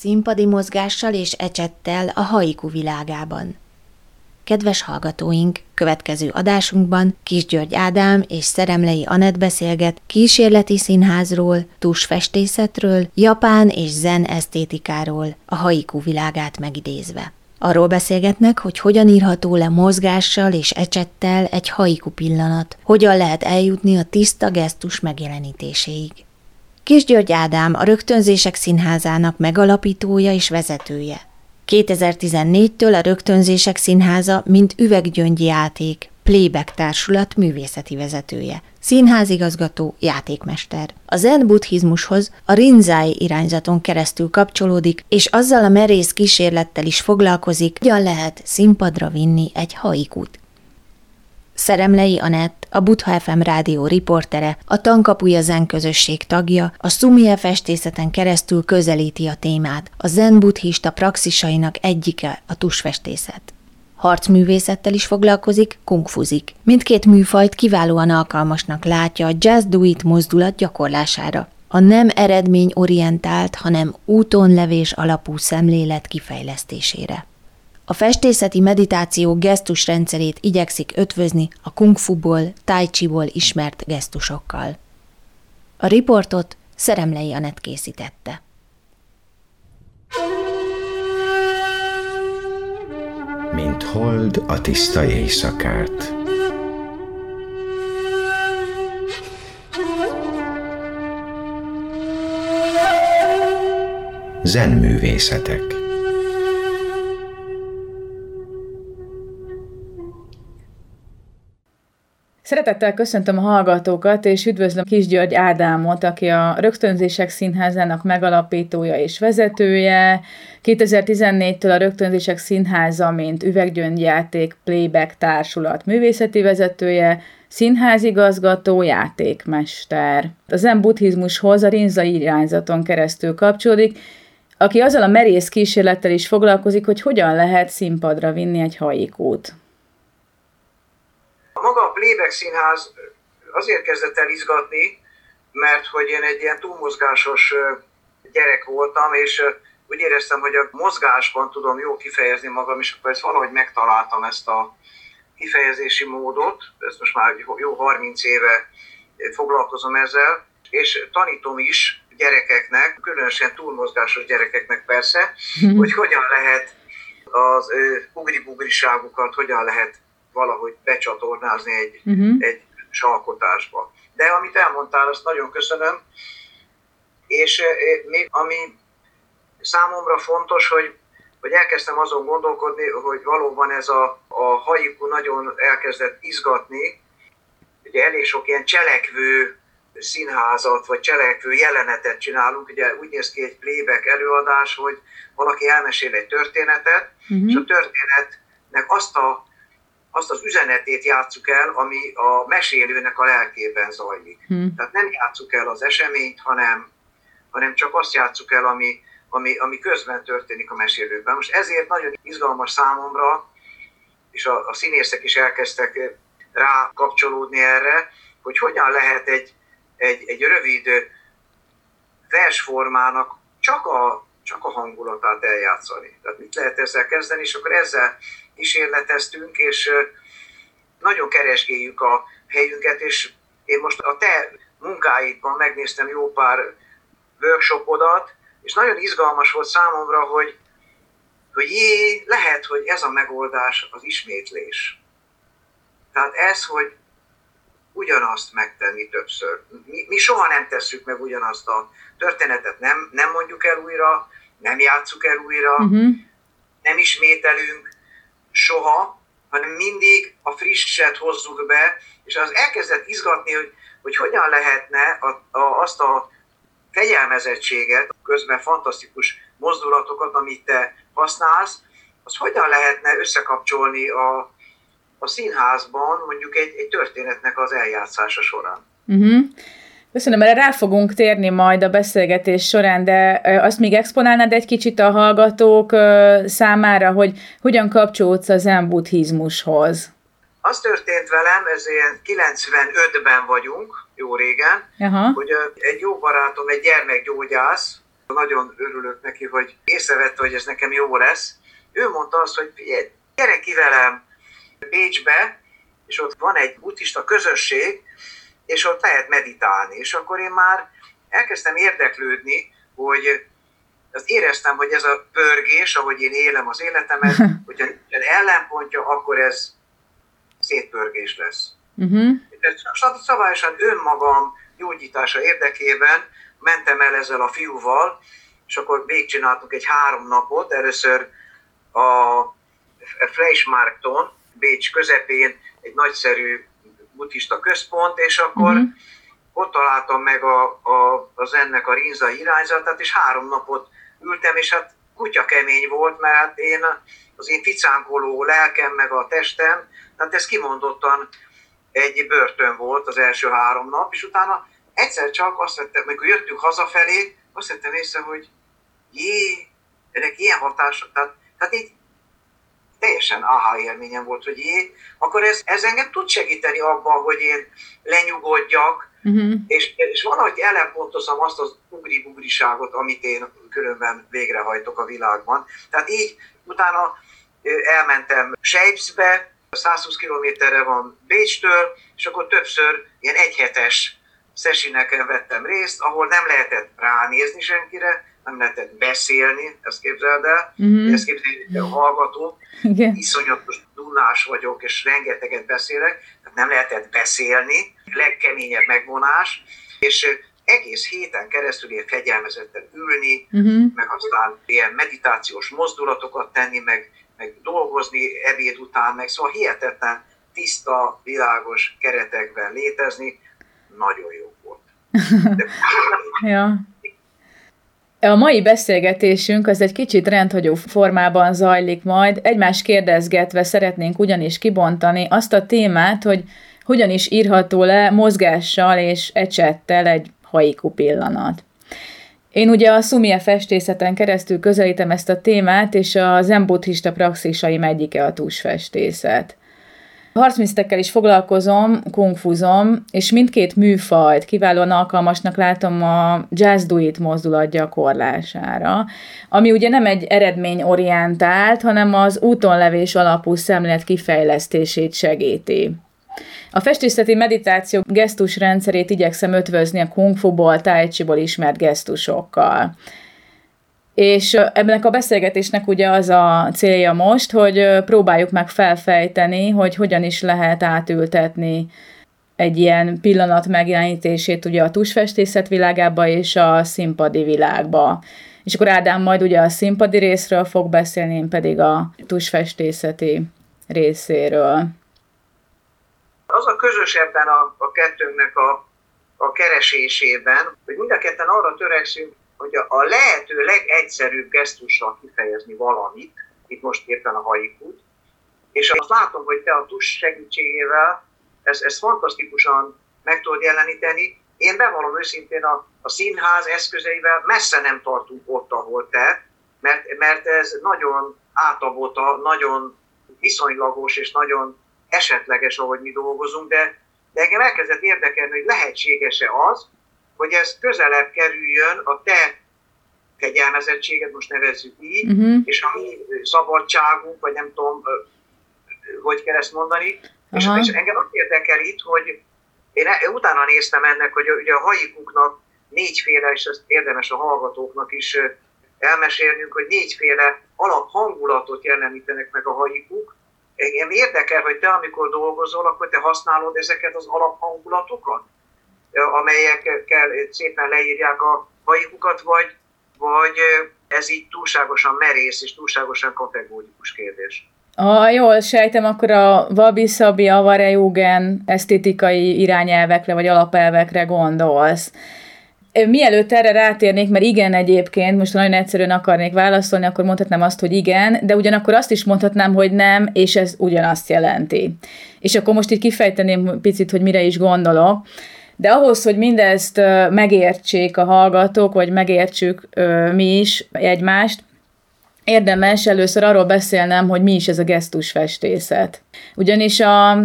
színpadi mozgással és ecsettel a haiku világában. Kedves hallgatóink, következő adásunkban Kis György Ádám és Szeremlei Anett beszélget kísérleti színházról, tusfestészetről, japán és zen esztétikáról, a haiku világát megidézve. Arról beszélgetnek, hogy hogyan írható le mozgással és ecsettel egy haiku pillanat, hogyan lehet eljutni a tiszta gesztus megjelenítéséig. Kis György Ádám a Rögtönzések Színházának megalapítója és vezetője. 2014-től a Rögtönzések Színháza, mint üveggyöngyi játék, Playback Társulat művészeti vezetője, színházigazgató, játékmester. A zen buddhizmushoz a rinzai irányzaton keresztül kapcsolódik, és azzal a merész kísérlettel is foglalkozik, hogyan lehet színpadra vinni egy haikút. Szeremlei Anett, a Butha FM rádió riportere, a Tankapuja Zen közösség tagja, a Sumie festészeten keresztül közelíti a témát. A zen buddhista praxisainak egyike a tusfestészet. Harcművészettel is foglalkozik, kungfuzik. Mindkét műfajt kiválóan alkalmasnak látja a jazz duit mozdulat gyakorlására. A nem eredményorientált, hanem útonlevés alapú szemlélet kifejlesztésére. A festészeti meditáció gesztusrendszerét igyekszik ötvözni a kungfuból, tai chi-ból ismert gesztusokkal. A riportot Szeremlei Anett készítette. Mint hold a tiszta éjszakát. Zenművészetek Szeretettel köszöntöm a hallgatókat, és üdvözlöm Kis György Ádámot, aki a Rögtönzések Színházának megalapítója és vezetője. 2014-től a Rögtönzések Színháza, mint üveggyöngyjáték Playback Társulat művészeti vezetője, színházigazgató, játékmester. A zen buddhizmushoz a rinza irányzaton keresztül kapcsolódik, aki azzal a merész kísérlettel is foglalkozik, hogy hogyan lehet színpadra vinni egy haikút. Maga a Playback Színház azért kezdett el izgatni, mert hogy én egy ilyen túlmozgásos gyerek voltam, és úgy éreztem, hogy a mozgásban tudom jó kifejezni magam, és akkor ezt valahogy megtaláltam ezt a kifejezési módot, ezt most már jó 30 éve foglalkozom ezzel, és tanítom is gyerekeknek, különösen túlmozgásos gyerekeknek persze, hogy hogyan lehet az ugri-bugriságukat, hogyan lehet valahogy becsatornázni egy, uh-huh. egy alkotásba. De amit elmondtál, azt nagyon köszönöm, és még ami számomra fontos, hogy, hogy elkezdtem azon gondolkodni, hogy valóban ez a, a haiku nagyon elkezdett izgatni, ugye elég sok ilyen cselekvő színházat, vagy cselekvő jelenetet csinálunk, ugye úgy néz ki egy playback előadás, hogy valaki elmesél egy történetet, uh-huh. és a történetnek azt a azt az üzenetét játsszuk el, ami a mesélőnek a lelkében zajlik. Hmm. Tehát nem játsszuk el az eseményt, hanem, hanem csak azt játsszuk el, ami, ami, ami közben történik a mesélőben. Most ezért nagyon izgalmas számomra, és a, a színészek is elkezdtek rá kapcsolódni erre, hogy hogyan lehet egy, egy, egy rövid versformának csak a, csak a hangulatát eljátszani. Tehát mit lehet ezzel kezdeni, és akkor ezzel kísérleteztünk, és nagyon keresgéljük a helyünket, és én most a te munkáidban megnéztem jó pár workshopodat, és nagyon izgalmas volt számomra, hogy, hogy jé, lehet, hogy ez a megoldás az ismétlés. Tehát ez, hogy ugyanazt megtenni többször. Mi, mi soha nem tesszük meg ugyanazt a történetet, nem, nem mondjuk el újra, nem játsszuk el újra, uh-huh. nem ismételünk, soha, hanem mindig a frisset hozzuk be, és az elkezdett izgatni, hogy, hogy hogyan lehetne a, a, azt a fegyelmezettséget, közben fantasztikus mozdulatokat, amit te használsz, az hogyan lehetne összekapcsolni a, a színházban mondjuk egy, egy történetnek az eljátszása során. Uh-huh. Köszönöm, erre rá fogunk térni majd a beszélgetés során, de azt még exponálnád egy kicsit a hallgatók számára, hogy hogyan kapcsolódsz a zen buddhizmushoz? Az történt velem, ez ilyen 95-ben vagyunk, jó régen, Aha. hogy egy jó barátom, egy gyermekgyógyász, nagyon örülök neki, hogy észrevette, hogy ez nekem jó lesz. Ő mondta azt, hogy gyere ki velem Bécsbe, és ott van egy buddhista közösség, és ott lehet meditálni. És akkor én már elkezdtem érdeklődni, hogy azt éreztem, hogy ez a pörgés, ahogy én élem az életemet, hogyha ellenpontja, akkor ez szétpörgés lesz. Uh-huh. Szabályosan önmagam gyógyítása érdekében mentem el ezzel a fiúval, és akkor végigcsináltunk egy három napot, először a Fleischmarkton, Bécs közepén egy nagyszerű buddhista központ, és akkor uh-huh. ott találtam meg a, a, az ennek a rinza irányzatát, és három napot ültem, és hát kutya kemény volt, mert én az én ficánkoló lelkem, meg a testem, tehát ez kimondottan egy börtön volt az első három nap, és utána egyszer csak azt vettem, amikor jöttünk hazafelé, azt vettem észre, hogy jé, ennek ilyen hatása, tehát, tehát így teljesen aha élményem volt, hogy jé, akkor ez, ez engem tud segíteni abban, hogy én lenyugodjak, uh-huh. és, és valahogy ellenpontozom azt az ugri-bugriságot, amit én különben végrehajtok a világban. Tehát így utána elmentem Sejpszbe, 120 kilométerre van Bécstől, és akkor többször ilyen egyhetes szesineken vettem részt, ahol nem lehetett ránézni senkire, nem lehetett beszélni, ezt képzeld el, uh-huh. ezt képzeld el, hallgató, Igen. iszonyatos dunás vagyok, és rengeteget beszélek, tehát nem lehetett beszélni, legkeményebb megvonás, és egész héten keresztül ilyen fegyelmezetten ülni, uh-huh. meg aztán ilyen meditációs mozdulatokat tenni, meg, meg dolgozni ebéd után, meg szóval hihetetlen tiszta, világos keretekben létezni, nagyon jó volt. De... ja. A mai beszélgetésünk az egy kicsit rendhagyó formában zajlik majd. Egymás kérdezgetve szeretnénk ugyanis kibontani azt a témát, hogy hogyan is írható le mozgással és ecsettel egy haiku pillanat. Én ugye a szumia festészeten keresztül közelítem ezt a témát, és a zen buddhista praxisaim egyike a tusfestészet. Harcmisztekkel is foglalkozom, kungfuzom, és mindkét műfajt kiválóan alkalmasnak látom a jazz duit mozdulat gyakorlására, ami ugye nem egy eredményorientált, hanem az útonlevés alapú szemlélet kifejlesztését segíti. A festészeti meditáció gesztus rendszerét igyekszem ötvözni a kungfuból, tai chi-ból ismert gesztusokkal. És ebben a beszélgetésnek ugye az a célja most, hogy próbáljuk meg felfejteni, hogy hogyan is lehet átültetni egy ilyen pillanat megjelenítését ugye a tusfestészet világába és a színpadi világba. És akkor Ádám majd ugye a színpadi részről fog beszélni, én pedig a tusfestészeti részéről. Az a közös ebben a, a kettőnknek a, a keresésében, hogy mind a ketten arra törekszünk, hogy a lehető legegyszerűbb gesztussal kifejezni valamit, itt most éppen a haikút, és azt látom, hogy te a tus segítségével ezt, ezt fantasztikusan meg tudod jeleníteni. Én bevallom őszintén a, a színház eszközeivel messze nem tartunk ott, ahol te, mert, mert ez nagyon átabota, nagyon viszonylagos és nagyon esetleges, ahogy mi dolgozunk, de, de engem elkezdett érdekelni, hogy lehetséges-e az, hogy ez közelebb kerüljön a te kegyelmezettséget, most nevezzük így, uh-huh. és a mi szabadságunk, vagy nem tudom, hogy kell ezt mondani. És, és engem azt érdekel itt, hogy én e, utána néztem ennek, hogy ugye a haikuknak négyféle, és ezt érdemes a hallgatóknak is elmesélnünk, hogy négyféle alaphangulatot jelenítenek meg a haikuk. Engem érdekel, hogy te amikor dolgozol, akkor te használod ezeket az alaphangulatokat? amelyekkel szépen leírják a haikukat, vagy, vagy ez így túlságosan merész és túlságosan kategórikus kérdés. Ha jól sejtem, akkor a Wabi Sabi Avare esztétikai irányelvekre vagy alapelvekre gondolsz. Mielőtt erre rátérnék, mert igen egyébként, most nagyon egyszerűen akarnék válaszolni, akkor mondhatnám azt, hogy igen, de ugyanakkor azt is mondhatnám, hogy nem, és ez ugyanazt jelenti. És akkor most így kifejteném picit, hogy mire is gondolok. De ahhoz, hogy mindezt megértsék a hallgatók, vagy megértsük mi is egymást, érdemes először arról beszélnem, hogy mi is ez a gesztusfestészet. Ugyanis a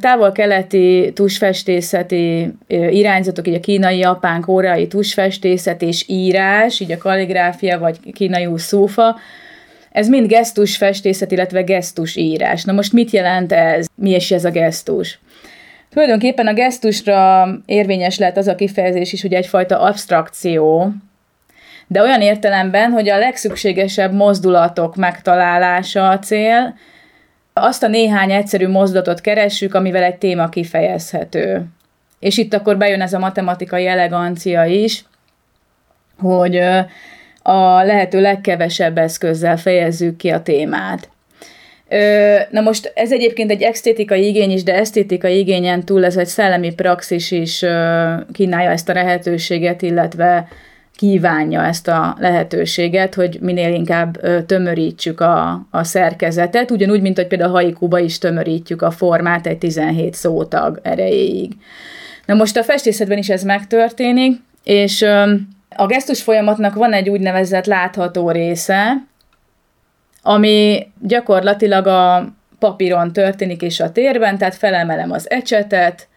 távol-keleti tusfestészeti irányzatok, így a kínai, japán, koreai tusfestészet és írás, így a kalligráfia vagy kínai szófa, ez mind gesztusfestészet, illetve gesztusírás. Na most mit jelent ez? Mi is ez a gesztus? Tulajdonképpen a gesztusra érvényes lehet az a kifejezés is, hogy egyfajta abstrakció, de olyan értelemben, hogy a legszükségesebb mozdulatok megtalálása a cél, azt a néhány egyszerű mozdulatot keressük, amivel egy téma kifejezhető. És itt akkor bejön ez a matematikai elegancia is, hogy a lehető legkevesebb eszközzel fejezzük ki a témát. Na most ez egyébként egy esztétikai igény is, de esztétikai igényen túl ez egy szellemi praxis is kínálja ezt a lehetőséget, illetve kívánja ezt a lehetőséget, hogy minél inkább tömörítsük a, a szerkezetet, ugyanúgy, mint hogy például a haikuba is tömörítjük a formát egy 17 szótag erejéig. Na most a festészetben is ez megtörténik, és a gesztus folyamatnak van egy úgynevezett látható része, ami gyakorlatilag a papíron történik és a térben, tehát felemelem az ecsetet,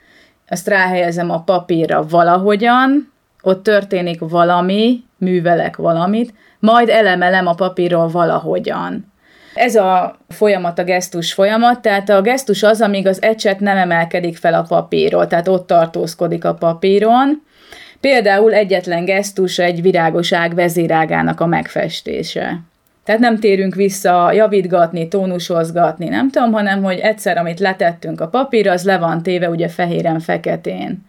ezt ráhelyezem a papírra valahogyan, ott történik valami, művelek valamit, majd elemelem a papírról valahogyan. Ez a folyamat a gesztus folyamat, tehát a gesztus az, amíg az ecset nem emelkedik fel a papírról, tehát ott tartózkodik a papíron. Például egyetlen gesztus egy virágos ág vezérágának a megfestése. Tehát nem térünk vissza javítgatni, tónusozgatni, nem tudom, hanem hogy egyszer, amit letettünk a papír, az le van téve ugye fehéren-feketén.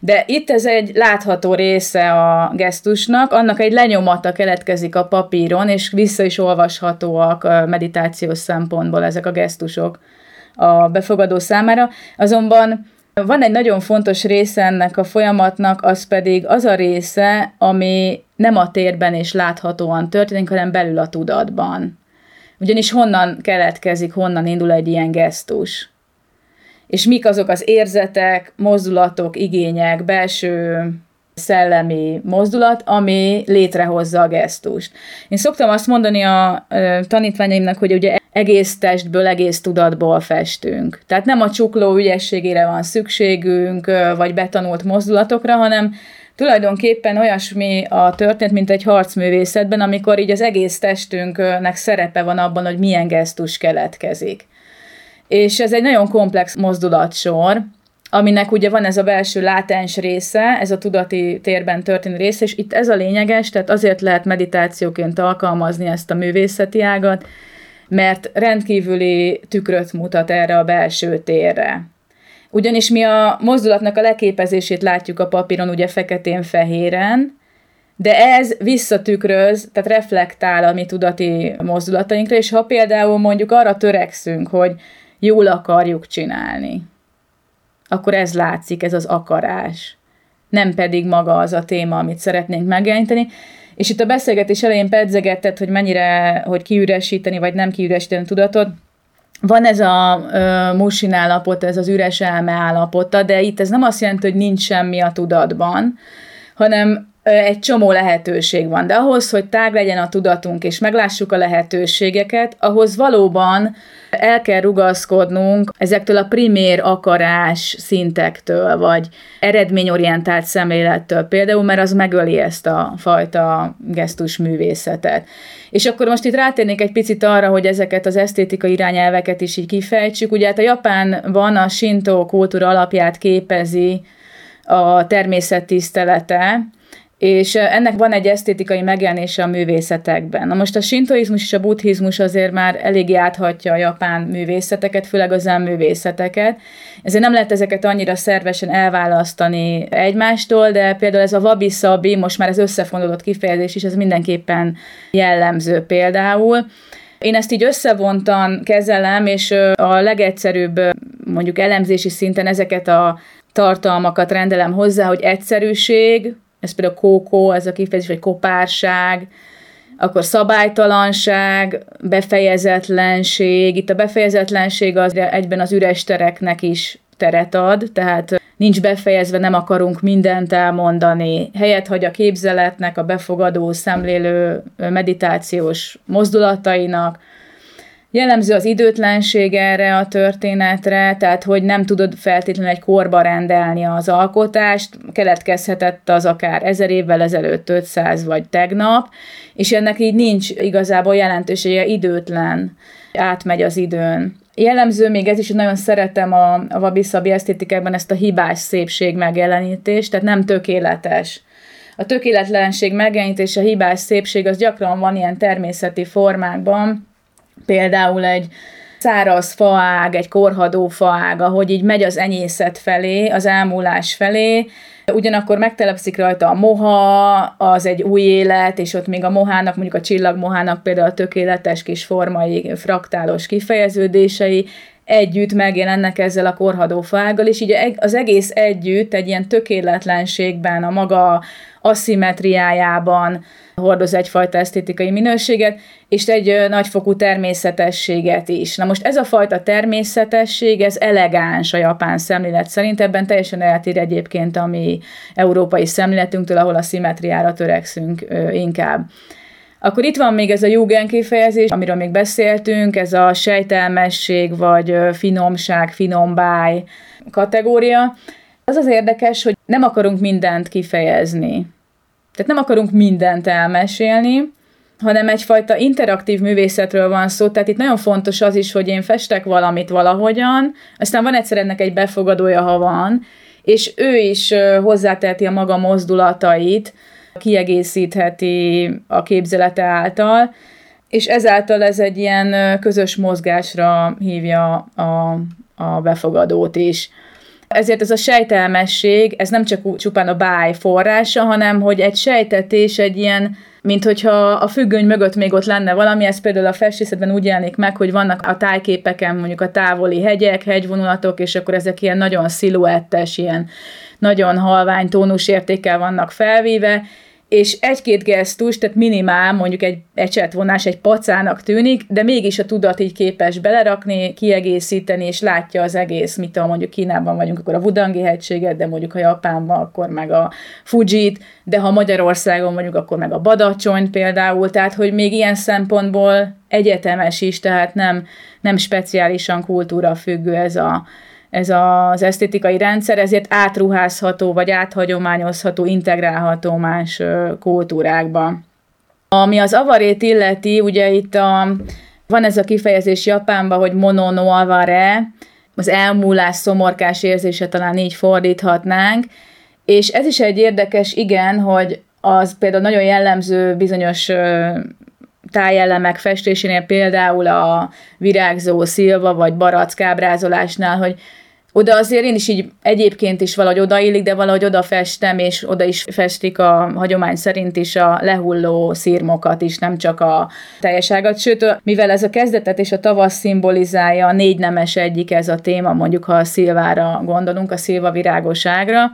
De itt ez egy látható része a gesztusnak, annak egy lenyomata keletkezik a papíron, és vissza is olvashatóak meditációs szempontból ezek a gesztusok a befogadó számára. Azonban van egy nagyon fontos része ennek a folyamatnak, az pedig az a része, ami nem a térben és láthatóan történik, hanem belül a tudatban. Ugyanis honnan keletkezik, honnan indul egy ilyen gesztus és mik azok az érzetek, mozdulatok, igények, belső szellemi mozdulat, ami létrehozza a gesztust. Én szoktam azt mondani a tanítványaimnak, hogy ugye egész testből, egész tudatból festünk. Tehát nem a csukló ügyességére van szükségünk, vagy betanult mozdulatokra, hanem tulajdonképpen olyasmi a történet, mint egy harcművészetben, amikor így az egész testünknek szerepe van abban, hogy milyen gesztus keletkezik. És ez egy nagyon komplex mozdulatsor, aminek ugye van ez a belső látens része, ez a tudati térben történő része, és itt ez a lényeges, tehát azért lehet meditációként alkalmazni ezt a művészeti ágat, mert rendkívüli tükröt mutat erre a belső térre. Ugyanis mi a mozdulatnak a leképezését látjuk a papíron, ugye feketén-fehéren, de ez visszatükröz, tehát reflektál a mi tudati mozdulatainkra, és ha például mondjuk arra törekszünk, hogy jól akarjuk csinálni, akkor ez látszik, ez az akarás. Nem pedig maga az a téma, amit szeretnénk megjeleníteni. És itt a beszélgetés elején pedzegetted, hogy mennyire, hogy kiüresíteni, vagy nem kiüresíteni a tudatot. Van ez a uh, musin állapot, ez az üres elme állapota, de itt ez nem azt jelenti, hogy nincs semmi a tudatban, hanem egy csomó lehetőség van, de ahhoz, hogy tág legyen a tudatunk, és meglássuk a lehetőségeket, ahhoz valóban el kell rugaszkodnunk ezektől a primér akarás szintektől, vagy eredményorientált szemlélettől például, mert az megöli ezt a fajta gesztus művészetet. És akkor most itt rátérnék egy picit arra, hogy ezeket az esztétikai irányelveket is így kifejtsük. Ugye hát a Japánban a Shinto kultúra alapját képezi a természettisztelete, és ennek van egy esztétikai megjelenése a művészetekben. Na most a sintoizmus és a buddhizmus azért már eléggé áthatja a japán művészeteket, főleg az művészeteket, ezért nem lehet ezeket annyira szervesen elválasztani egymástól, de például ez a wabi-sabi, most már ez összefonódott kifejezés is, ez mindenképpen jellemző például. Én ezt így összevontan kezelem, és a legegyszerűbb mondjuk elemzési szinten ezeket a tartalmakat rendelem hozzá, hogy egyszerűség, ez például kókó, ez a kifejezés, vagy kopárság, akkor szabálytalanság, befejezetlenség. Itt a befejezetlenség az egyben az üres tereknek is teret ad, tehát nincs befejezve, nem akarunk mindent elmondani. Helyet hagy a képzeletnek, a befogadó, szemlélő meditációs mozdulatainak, Jellemző az időtlenség erre a történetre, tehát hogy nem tudod feltétlenül egy korba rendelni az alkotást, keletkezhetett az akár ezer évvel ezelőtt, 500 vagy tegnap, és ennek így nincs igazából jelentősége, időtlen, átmegy az időn. Jellemző még ez is, hogy nagyon szeretem a, a Wabi-Sabi ezt a hibás szépség megjelenítést, tehát nem tökéletes. A tökéletlenség megjelenítése, a hibás szépség az gyakran van ilyen természeti formákban, például egy száraz faág, egy korhadó faág, ahogy így megy az enyészet felé, az elmúlás felé, ugyanakkor megtelepszik rajta a moha, az egy új élet, és ott még a mohának, mondjuk a csillagmohának például a tökéletes kis formai, fraktálos kifejeződései, együtt megjelennek ezzel a korhadó faággal, és így az egész együtt egy ilyen tökéletlenségben, a maga aszimetriájában hordoz egyfajta esztétikai minőséget, és egy nagyfokú természetességet is. Na most ez a fajta természetesség, ez elegáns a japán szemlélet szerint, ebben teljesen eltér egyébként a mi európai szemléletünktől, ahol a szimetriára törekszünk inkább. Akkor itt van még ez a Jugend kifejezés, amiről még beszéltünk, ez a sejtelmesség, vagy finomság, finombáj kategória. Az az érdekes, hogy nem akarunk mindent kifejezni. Tehát nem akarunk mindent elmesélni, hanem egyfajta interaktív művészetről van szó, tehát itt nagyon fontos az is, hogy én festek valamit valahogyan, aztán van egyszer ennek egy befogadója, ha van, és ő is hozzáteheti a maga mozdulatait, kiegészítheti a képzelete által, és ezáltal ez egy ilyen közös mozgásra hívja a, a befogadót is. Ezért ez a sejtelmesség, ez nem csak csupán a báj forrása, hanem hogy egy sejtetés egy ilyen mint hogyha a függöny mögött még ott lenne valami, ez például a festészetben úgy jelenik meg, hogy vannak a tájképeken mondjuk a távoli hegyek, hegyvonulatok, és akkor ezek ilyen nagyon sziluettes, ilyen nagyon halvány tónusértékkel vannak felvéve, és egy-két gesztus, tehát minimál mondjuk egy ecsetvonás egy pacának tűnik, de mégis a tudat így képes belerakni, kiegészíteni, és látja az egész, mit tudom, mondjuk Kínában vagyunk, akkor a Wudangi hegységet, de mondjuk ha Japánban, akkor meg a Fujit, de ha Magyarországon vagyunk, akkor meg a Badacsonyt például, tehát hogy még ilyen szempontból egyetemes is, tehát nem, nem speciálisan kultúra függő ez a, ez az esztétikai rendszer, ezért átruházható, vagy áthagyományozható, integrálható más kultúrákba. Ami az avarét illeti, ugye itt a, van ez a kifejezés Japánban, hogy mono no avare, az elmúlás szomorkás érzése talán így fordíthatnánk, és ez is egy érdekes, igen, hogy az például nagyon jellemző bizonyos tájelemek festésénél, például a virágzó szilva vagy barack ábrázolásnál, hogy oda azért én is így egyébként is valahogy odaillik, de valahogy oda festem, és oda is festik a hagyomány szerint is a lehulló szírmokat is, nem csak a teljeságot. Sőt, mivel ez a kezdetet és a tavasz szimbolizálja, a négy nemes egyik ez a téma, mondjuk ha a szilvára gondolunk, a szilva virágoságra,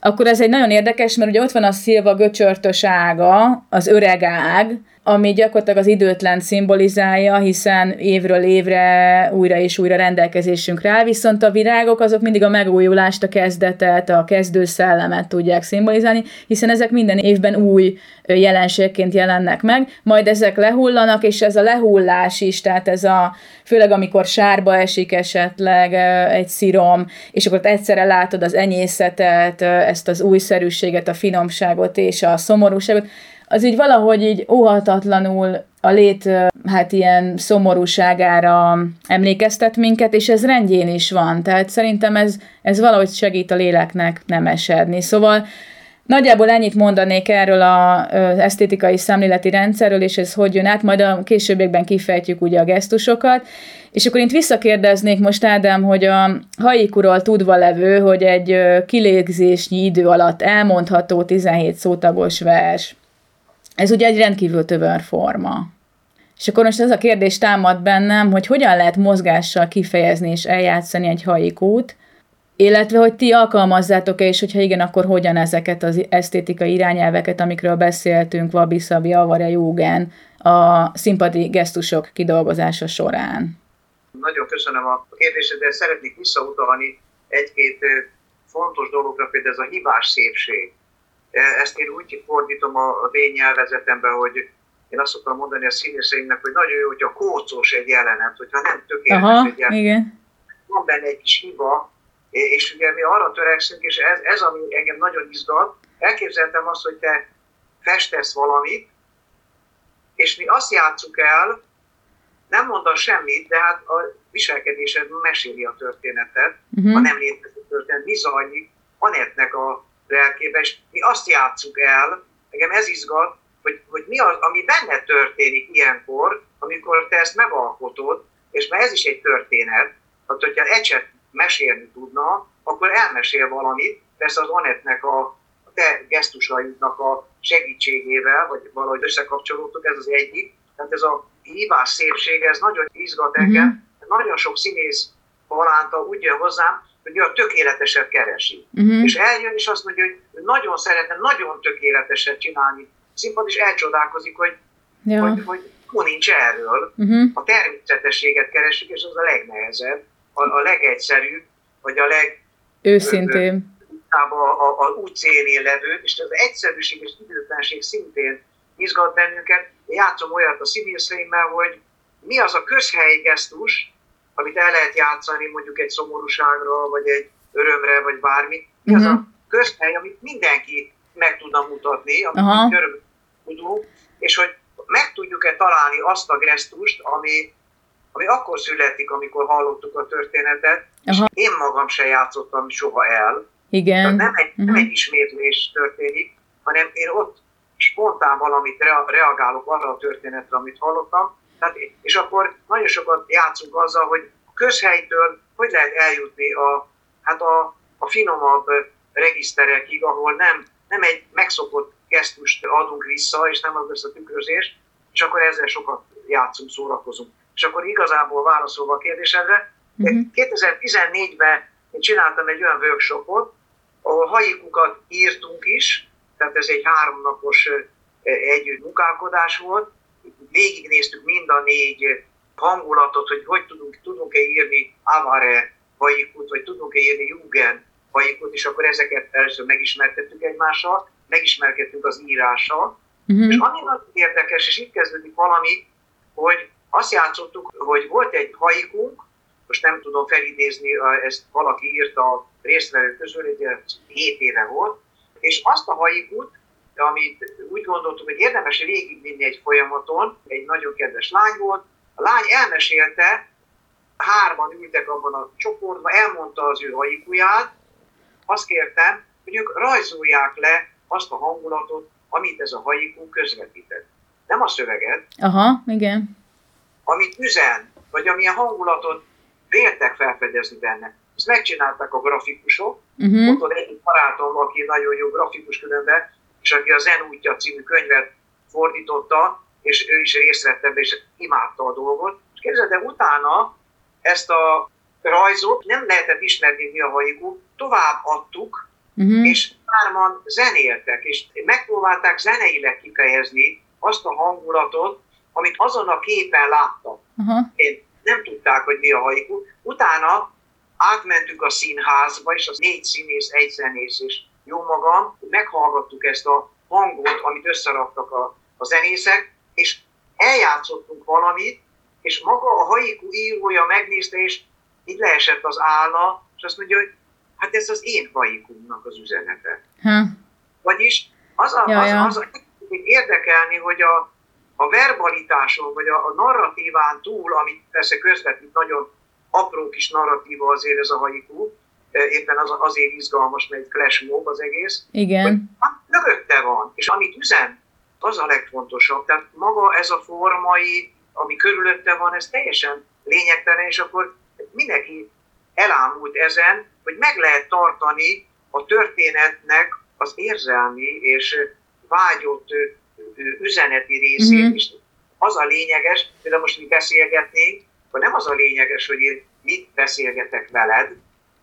akkor ez egy nagyon érdekes, mert ugye ott van a szilva göcsörtös ága, az öreg ág, ami gyakorlatilag az időtlen szimbolizálja, hiszen évről évre újra és újra rendelkezésünkre áll, viszont a virágok azok mindig a megújulást, a kezdetet, a kezdő szellemet tudják szimbolizálni, hiszen ezek minden évben új jelenségként jelennek meg, majd ezek lehullanak, és ez a lehullás is, tehát ez a, főleg amikor sárba esik esetleg egy szirom, és akkor egyszerre látod az enyészetet, ezt az újszerűséget, a finomságot és a szomorúságot, az így valahogy így óhatatlanul a lét hát ilyen szomorúságára emlékeztet minket, és ez rendjén is van. Tehát szerintem ez, ez valahogy segít a léleknek nem esedni. Szóval Nagyjából ennyit mondanék erről az esztétikai szemléleti rendszerről, és ez hogy jön át, majd a későbbiekben kifejtjük ugye a gesztusokat. És akkor én visszakérdeznék most Ádám, hogy a haikuról tudva levő, hogy egy kilégzésnyi idő alatt elmondható 17 szótagos vers. Ez ugye egy rendkívül tövör forma. És akkor most ez a kérdés támad bennem, hogy hogyan lehet mozgással kifejezni és eljátszani egy haikút, illetve hogy ti alkalmazzátok-e, és hogyha igen, akkor hogyan ezeket az esztétikai irányelveket, amikről beszéltünk, Wabi-Sabi, Avare, Júgen, a színpadi gesztusok kidolgozása során? Nagyon köszönöm a kérdést, de szeretnék visszautalni egy-két fontos dologra, például ez a hibás szépség. E, ezt én úgy fordítom a, én nyelvezetemben, hogy én azt szoktam mondani a színészeinknek, hogy nagyon jó, hogyha kócos egy jelenet, hogyha nem tökéletes Aha, egy jelenet. Igen. Van benne egy kis hiba, és ugye mi arra törekszünk, és ez, ez ami engem nagyon izgat, elképzeltem azt, hogy te festesz valamit, és mi azt játsszuk el, nem mondasz semmit, de hát a viselkedésed meséli a történetet, uh-huh. a nem létező történet, bizony Anettnek a lelkébe, és mi azt játsszuk el, engem ez izgat, hogy, hogy mi az, ami benne történik ilyenkor, amikor te ezt megalkotod, és mert ez is egy történet, tehát hogyha Ecset mesélni tudna, akkor elmesél valamit, persze az Anettnek a, a te gesztusaidnak a segítségével, vagy valahogy összekapcsolódtok, ez az egyik. Tehát ez a hívás szépség, ez nagyon izgat engem. Uh-huh. Nagyon sok színész palánta úgy jön hozzám, hogy a tökéleteset keresi. Uh-huh. És eljön, és azt mondja, hogy nagyon szeretne nagyon tökéleteset csinálni. Színpad is elcsodálkozik, hogy, ja. hogy, hogy szó nincs erről. Uh-huh. A természetességet keresik, és az a legnehezebb, a, a legegyszerűbb, vagy a leg... Őszintén. A, a, a útszélén levő, és az egyszerűség és időtlenség szintén izgat bennünket. Játszom olyat a színészeimmel, hogy mi az a közhelyi gesztus, amit el lehet játszani mondjuk egy szomorúságra, vagy egy örömre, vagy bármi. Mi uh-huh. az a mhm. közhely, amit mindenki meg tudna mutatni, amit öröm tudunk, és hogy meg tudjuk-e találni azt a gesztust, ami, ami akkor születik, amikor hallottuk a történetet, Aha. és én magam se játszottam soha el. Igen. Tehát nem egy, uh-huh. nem egy ismétlés történik, hanem én ott spontán valamit reagálok arra a történetre, amit hallottam, tehát, és akkor nagyon sokat játszunk azzal, hogy a közhelytől hogy lehet eljutni a, hát a, a finomabb regiszterekig, ahol nem, nem egy megszokott gesztust adunk vissza, és nem az a tükrözés, és akkor ezzel sokat játszunk, szórakozunk. És akkor igazából válaszolva a kérdésedre, uh-huh. 2014-ben én csináltam egy olyan workshopot, ahol haikukat írtunk is, tehát ez egy háromnapos együtt munkálkodás volt, végignéztük mind a négy hangulatot, hogy hogy tudunk, tudunk-e írni Avare hajikut, vagy tudunk-e írni Jugend hajikut, és akkor ezeket először megismertettük egymással, megismerkedtünk az írással, uh-huh. és ami nagyon érdekes, és itt kezdődik valami, hogy azt játszottuk, hogy volt egy haikunk, most nem tudom felidézni, ezt valaki írta a résztvevők közül, ez 7 éve volt, és azt a haikut amit úgy gondoltuk, hogy érdemes végigvinni egy folyamaton, egy nagyon kedves lány volt, a lány elmesélte, hárman ültek abban a csoportban, elmondta az ő haikuját, azt kértem, hogy ők rajzolják le azt a hangulatot, amit ez a haiku közvetített. Nem a szöveget. Aha, igen. Amit üzen, vagy amilyen hangulatot véltek felfedezni benne. Ezt megcsinálták a grafikusok. Uh-huh. Ott egy barátom, aki nagyon jó grafikus különben, és aki a Zen útja című könyvet fordította, és ő is részt vett ebbe, és imádta a dolgot. És képzeld, de utána ezt a rajzot nem lehetett ismerni, mi a haiku, tovább adtuk, uh-huh. és hárman zenéltek, és megpróbálták zeneileg kifejezni azt a hangulatot, amit azon a képen láttak. Uh-huh. Én nem tudták, hogy mi a haiku. Utána átmentünk a színházba, és az négy színész, egy zenész, és jó magam, meghallgattuk ezt a hangot, amit összeraktak a, a zenészek, és eljátszottunk valamit, és maga a haiku írója megnézte, és így leesett az állna, és azt mondja, hogy hát ez az én haikumnak az üzenete. Ha. Vagyis az, a, ja, az, ja. az, az érdekelni, hogy a, a verbalitáson, vagy a, a narratíván túl, amit persze közvetít nagyon apró kis narratíva azért ez a haiku, éppen az, azért izgalmas, mert flash mob az egész. Igen. Hogy, mögötte van, és amit üzen, az a legfontosabb. Tehát maga ez a formai, ami körülötte van, ez teljesen lényegtelen, és akkor mindenki elámult ezen, hogy meg lehet tartani a történetnek az érzelmi és vágyott üzeneti részét mm-hmm. is. Az a lényeges, például most mi beszélgetnénk, hogy nem az a lényeges, hogy én mit beszélgetek veled,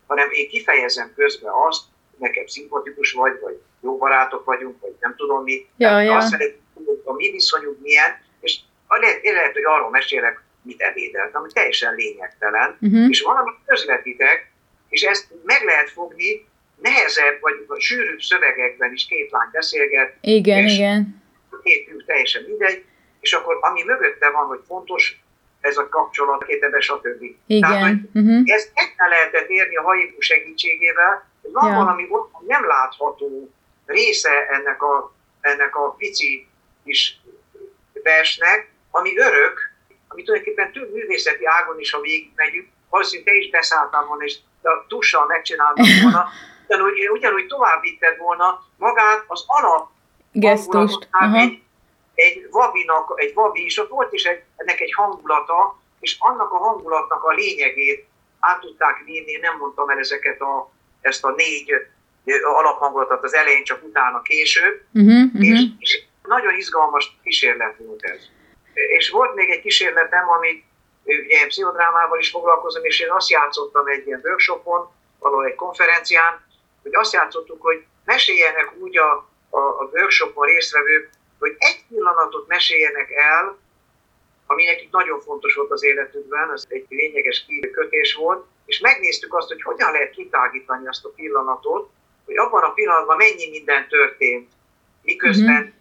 hanem én kifejezem közben azt, nekem szimpatikus vagy, vagy jó barátok vagyunk, vagy nem tudom mi. Ja, ja. Azt szeretném, hogy a mi viszonyunk milyen, és lehet, lehet, hogy arról mesélek, mit ebédeltem, ami teljesen lényegtelen, uh-huh. és valamit közvetítek, és ezt meg lehet fogni nehezebb, vagy, vagy sűrűbb szövegekben is két lány beszélget. Igen, igen. Két teljesen mindegy, és akkor ami mögötte van, hogy fontos ez a kapcsolat, két ebbe, stb. Igen. Tehát, hogy uh-huh. ezt meg lehetett érni a haiku segítségével, hogy van ja. valami nem látható része ennek a, ennek a pici kis versnek, ami örök, ami tulajdonképpen több művészeti ágon is, ha végig megyünk, valószínűleg te is beszálltál volna, és a tussal megcsináltad volna, ugyanúgy, ugyanúgy tovább vitted volna magát az alap gesztust. Egy, egy vabinak, egy vabi, és ott volt is egy, ennek egy hangulata, és annak a hangulatnak a lényegét át tudták vinni, nem mondtam el ezeket a, ezt a négy alaphangulatot az elején, csak utána később, uh-huh, és, uh-huh. és nagyon izgalmas kísérlet volt ez. És volt még egy kísérletem, amit ugye én pszichodrámával is foglalkozom, és én azt játszottam egy ilyen workshopon, valahol egy konferencián, hogy azt játszottuk, hogy meséljenek úgy a, a, a workshopon résztvevők, hogy egy pillanatot meséljenek el, ami nekik nagyon fontos volt az életükben, ez egy lényeges kötés volt, és megnéztük azt, hogy hogyan lehet kitágítani azt a pillanatot, hogy abban a pillanatban mennyi minden történt, miközben mm-hmm.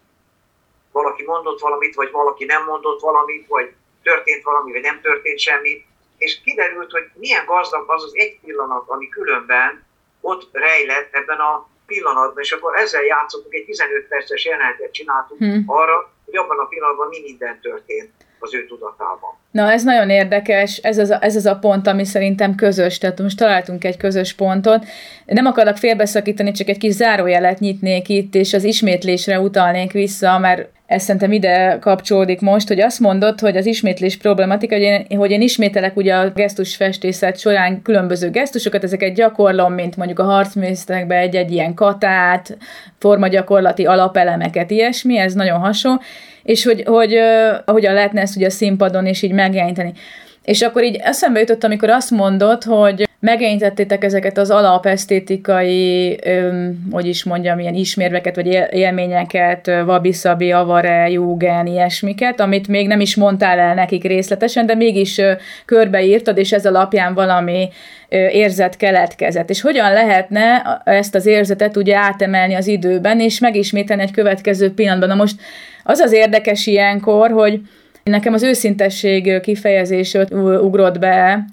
valaki mondott valamit, vagy valaki nem mondott valamit, vagy történt valami, vagy nem történt semmi, és kiderült, hogy milyen gazdag az az egy pillanat, ami különben ott rejlett ebben a pillanatban, és akkor ezzel játszottunk, egy 15 perces jelenetet csináltunk hmm. arra, hogy abban a pillanatban mi minden történt az ő tudatában. Na, ez nagyon érdekes, ez az, a, ez az a pont, ami szerintem közös, tehát most találtunk egy közös pontot. Nem akarok félbeszakítani, csak egy kis zárójelet nyitnék itt, és az ismétlésre utalnék vissza, mert ez szerintem ide kapcsolódik most, hogy azt mondod, hogy az ismétlés problematika, hogy én, hogy én ismételek ugye a gesztusfestészet során különböző gesztusokat, ezeket gyakorlom, mint mondjuk a harcművészetekben egy-egy ilyen katát, formagyakorlati alapelemeket, ilyesmi, ez nagyon hasonló, és hogy, hogy uh, hogyan lehetne ezt ugye a színpadon is így megjeleníteni. És akkor így eszembe jutott, amikor azt mondod, hogy megjelentettétek ezeket az alapesztétikai, öm, hogy is mondjam, ilyen ismérveket, vagy élményeket, Wabi-Sabi, Avare, Júgen, ilyesmiket, amit még nem is mondtál el nekik részletesen, de mégis körbeírtad, és ez alapján valami érzet keletkezett. És hogyan lehetne ezt az érzetet ugye átemelni az időben, és megismételni egy következő pillanatban. Na most az az érdekes ilyenkor, hogy nekem az őszintesség kifejezés ugrott be,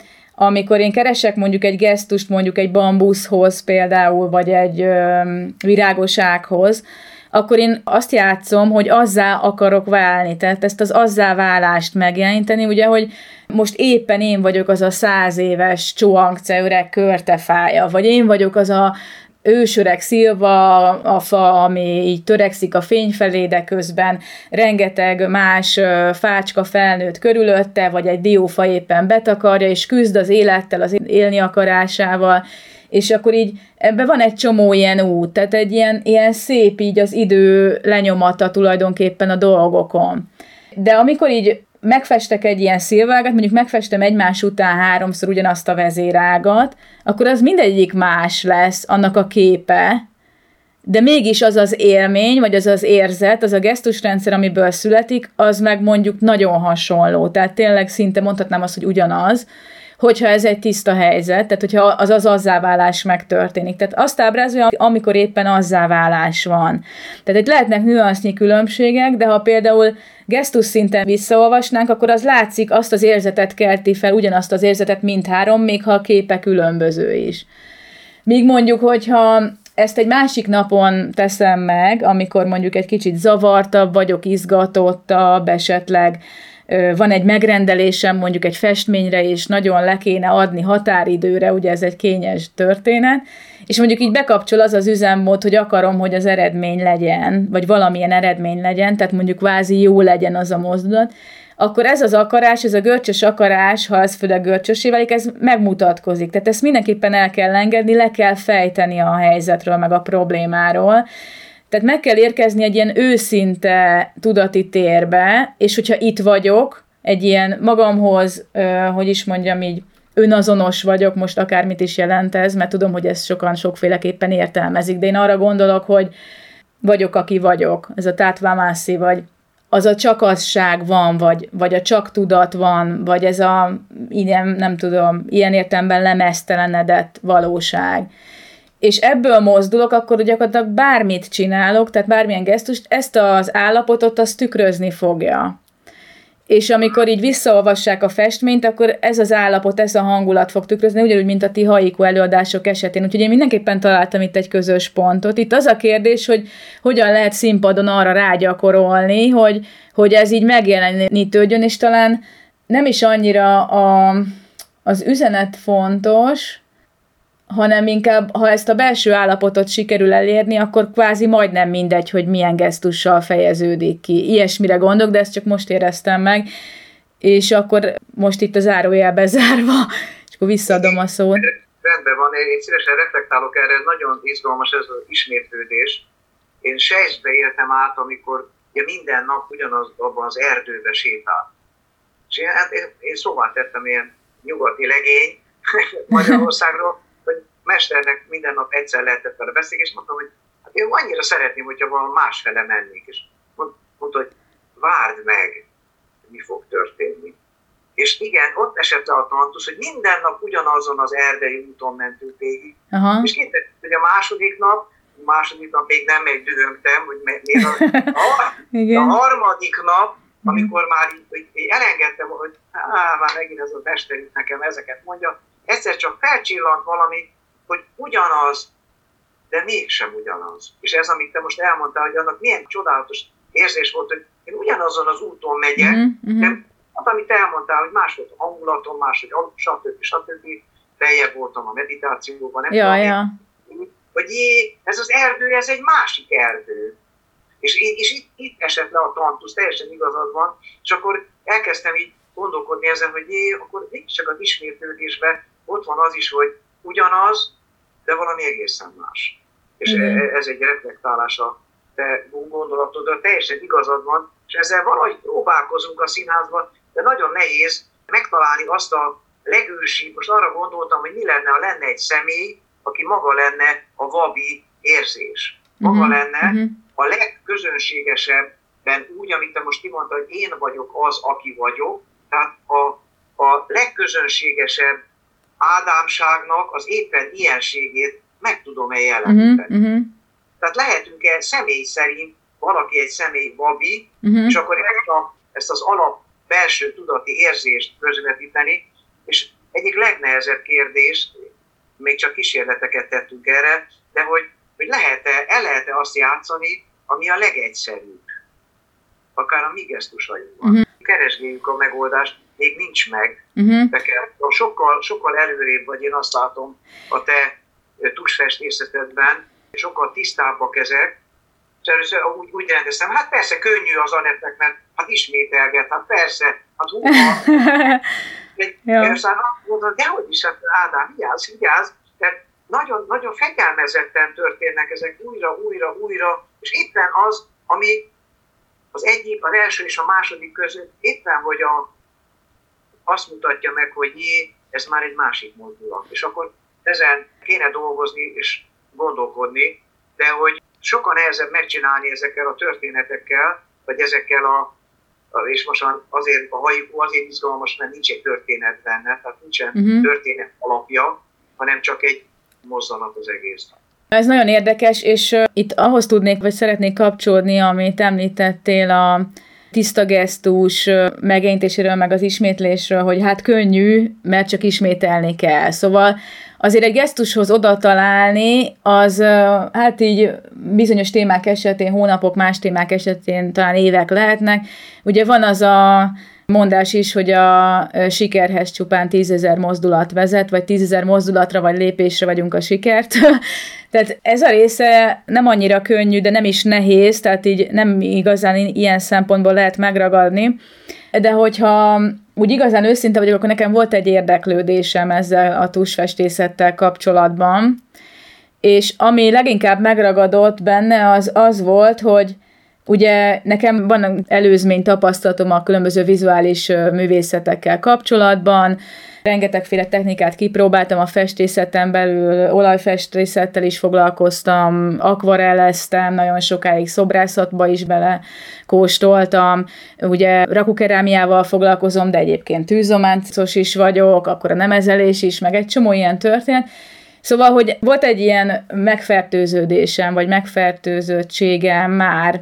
amikor én keresek mondjuk egy gesztust, mondjuk egy bambuszhoz például, vagy egy ö, virágosághoz, akkor én azt játszom, hogy azzá akarok válni, tehát ezt az azzá válást megjeleníteni, ugye, hogy most éppen én vagyok az a száz éves csóangce öreg körtefája, vagy én vagyok az a ősöreg szilva a fa, ami így törekszik a fény felé, de közben rengeteg más fácska felnőtt körülötte, vagy egy diófa éppen betakarja, és küzd az élettel, az élni akarásával, és akkor így ebben van egy csomó ilyen út, tehát egy ilyen, ilyen szép így az idő lenyomata tulajdonképpen a dolgokon. De amikor így megfestek egy ilyen szilvágat, mondjuk megfestem egymás után háromszor ugyanazt a vezérágat, akkor az mindegyik más lesz, annak a képe, de mégis az az élmény, vagy az az érzet, az a gesztusrendszer, amiből születik, az meg mondjuk nagyon hasonló. Tehát tényleg szinte mondhatnám azt, hogy ugyanaz, hogyha ez egy tiszta helyzet, tehát hogyha az az azzáválás megtörténik. Tehát azt ábrázolja, amikor éppen azzáválás van. Tehát itt lehetnek nüansznyi különbségek, de ha például gesztus szinten visszaolvasnánk, akkor az látszik, azt az érzetet kelti fel, ugyanazt az érzetet mindhárom, még ha a képe különböző is. Míg mondjuk, hogyha ezt egy másik napon teszem meg, amikor mondjuk egy kicsit zavartabb vagyok, izgatottabb, esetleg van egy megrendelésem mondjuk egy festményre, és nagyon le kéne adni határidőre, ugye ez egy kényes történet, és mondjuk így bekapcsol az az üzemmód, hogy akarom, hogy az eredmény legyen, vagy valamilyen eredmény legyen, tehát mondjuk kvázi jó legyen az a mozdulat, akkor ez az akarás, ez a görcsös akarás, ha ez főleg görcsösé válik, ez megmutatkozik. Tehát ezt mindenképpen el kell engedni, le kell fejteni a helyzetről, meg a problémáról, tehát meg kell érkezni egy ilyen őszinte tudati térbe, és hogyha itt vagyok, egy ilyen magamhoz, hogy is mondjam így, önazonos vagyok, most akármit is jelent ez, mert tudom, hogy ezt sokan sokféleképpen értelmezik, de én arra gondolok, hogy vagyok, aki vagyok, ez a tátvámászi, vagy. Az a csak azság van, vagy, vagy a csak tudat van, vagy ez a ilyen, nem tudom, ilyen értelemben lemesztelenedett valóság és ebből mozdulok, akkor gyakorlatilag bármit csinálok, tehát bármilyen gesztust, ezt az állapotot az tükrözni fogja. És amikor így visszaolvassák a festményt, akkor ez az állapot, ez a hangulat fog tükrözni, ugyanúgy, mint a ti haiku előadások esetén. Úgyhogy én mindenképpen találtam itt egy közös pontot. Itt az a kérdés, hogy hogyan lehet színpadon arra rágyakorolni, hogy, hogy ez így megjelenítődjön, és talán nem is annyira a, az üzenet fontos, hanem inkább, ha ezt a belső állapotot sikerül elérni, akkor kvázi majdnem mindegy, hogy milyen gesztussal fejeződik ki. Ilyesmire gondolok, de ezt csak most éreztem meg, és akkor most itt a zárójelbe zárva, és akkor visszaadom a szót. Rendben van, én szívesen reflektálok erre, ez nagyon izgalmas ez az ismétlődés. Én sejtbe éltem át, amikor ugye minden nap ugyanaz abban az erdőbe sétál. És én, hát én, én szóval tettem ilyen nyugati legény Magyarországról, mesternek minden nap egyszer lehetett vele beszélni, és mondtam, hogy hát én annyira szeretném, hogyha valami másfele mennék. És mondta, hogy várd meg, mi fog történni. És igen, ott esett le a tantusz, hogy minden nap ugyanazon az erdei úton mentünk végig. Uh-huh. És két, hogy a második nap, a második nap még nem egy dühöngtem, hogy még a, a, a harmadik nap, amikor már így, így, így elengedtem, hogy á, már megint ez a mester nekem ezeket mondja, egyszer csak felcsillant valami, hogy ugyanaz, de mégsem ugyanaz. És ez, amit te most elmondtál, hogy annak milyen csodálatos érzés volt, hogy én ugyanazon az úton megyek, mm-hmm. de hát, amit elmondtál, hogy más volt a hangulatom, más, hogy stb. stb. Feljebb voltam a meditációban, nem ja, tudom, ja. hogy jé, ez az erdő, ez egy másik erdő. És, és itt, itt esett le a tantusz, teljesen igazad van, és akkor elkezdtem így gondolkodni ezen, hogy jé, akkor csak az ismétlődésben ott van az is, hogy ugyanaz, de valami egészen más. És mm. ez egy reflektálás a te gondolatod, teljesen igazad van, és ezzel valahogy próbálkozunk a színházban, de nagyon nehéz megtalálni azt a legősibb, most arra gondoltam, hogy mi lenne, ha lenne egy személy, aki maga lenne a vabi érzés. Maga mm-hmm. lenne mm-hmm. a legközönségesebben úgy, amit te most kimondtad, hogy én vagyok az, aki vagyok, tehát a, a legközönségesebb ádámságnak az éppen ilyenségét meg tudom-e jelenteni. Uh-huh, uh-huh. Tehát lehetünk-e személy szerint valaki egy személy babi, uh-huh. és akkor ezt, a, ezt az alap belső tudati érzést közvetíteni, és egyik legnehezebb kérdés, még csak kísérleteket tettünk erre, de hogy, hogy lehet-e, el lehet-e azt játszani, ami a legegyszerűbb, akár a mi gesztusainkban. Uh-huh. Keresgéljük a megoldást, még nincs meg. Uh-huh. kell, sokkal, sokkal előrébb vagy, én azt látom a te tusfestészetedben, sokkal tisztábbak ezek. Először úgy, úgy rendeztem, hát persze könnyű az Anettnek, mert hát ismételget, hát persze, hát hú, aztán mondom, de hogy is, hát Ádám, vigyázz, vigyázz, mert nagyon, nagyon fegyelmezetten történnek ezek újra, újra, újra, és éppen az, ami az egyik, az első és a második között éppen, hogy a, azt mutatja meg, hogy jé, ez már egy másik mozdulat. És akkor ezen kéne dolgozni és gondolkodni, de hogy sokkal nehezebb megcsinálni ezekkel a történetekkel, vagy ezekkel a, és most azért a hajukú azért izgalmas, mert nincs egy történet benne, tehát nincsen uh-huh. történet alapja, hanem csak egy mozzanat az egész. Ez nagyon érdekes, és itt ahhoz tudnék, vagy szeretnék kapcsolódni, amit említettél a tiszta gesztus megjelentéséről, meg az ismétlésről, hogy hát könnyű, mert csak ismételni kell. Szóval azért egy gesztushoz oda találni, az hát így bizonyos témák esetén, hónapok, más témák esetén talán évek lehetnek. Ugye van az a mondás is, hogy a sikerhez csupán tízezer mozdulat vezet, vagy tízezer mozdulatra vagy lépésre vagyunk a sikert. tehát ez a része nem annyira könnyű, de nem is nehéz, tehát így nem igazán ilyen szempontból lehet megragadni. De hogyha úgy igazán őszinte vagyok, akkor nekem volt egy érdeklődésem ezzel a tusfestészettel kapcsolatban, és ami leginkább megragadott benne, az az volt, hogy Ugye nekem van előzmény tapasztalatom a különböző vizuális művészetekkel kapcsolatban, rengetegféle technikát kipróbáltam a festészeten belül, olajfestészettel is foglalkoztam, akvarelleztem, nagyon sokáig szobrászatba is bele kóstoltam, ugye rakukerámiával foglalkozom, de egyébként tűzománcos is vagyok, akkor a nemezelés is, meg egy csomó ilyen történet, Szóval, hogy volt egy ilyen megfertőződésem, vagy megfertőzöttségem már,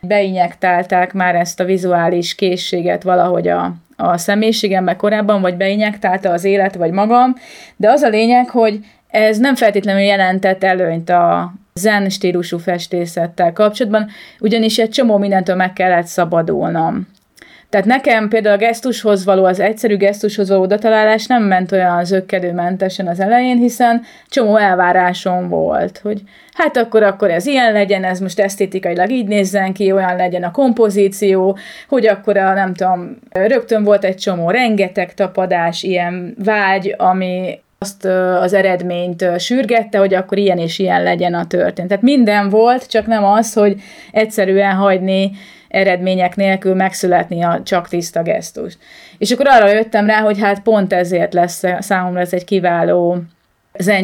beinyektálták már ezt a vizuális készséget valahogy a, a személyiségembe korábban, vagy beinyektálta az élet, vagy magam, de az a lényeg, hogy ez nem feltétlenül jelentett előnyt a zen stílusú festészettel kapcsolatban, ugyanis egy csomó mindentől meg kellett szabadulnom. Tehát nekem például a gesztushoz való, az egyszerű gesztushoz való odatalálás nem ment olyan zögkedőmentesen az elején, hiszen csomó elvárásom volt, hogy hát akkor, akkor ez ilyen legyen, ez most esztétikailag így nézzen ki, olyan legyen a kompozíció, hogy akkor a, nem tudom, rögtön volt egy csomó rengeteg tapadás, ilyen vágy, ami azt az eredményt sürgette, hogy akkor ilyen és ilyen legyen a történet. Tehát minden volt, csak nem az, hogy egyszerűen hagyni eredmények nélkül megszületni a csak tiszta gesztus. És akkor arra jöttem rá, hogy hát pont ezért lesz számomra ez egy kiváló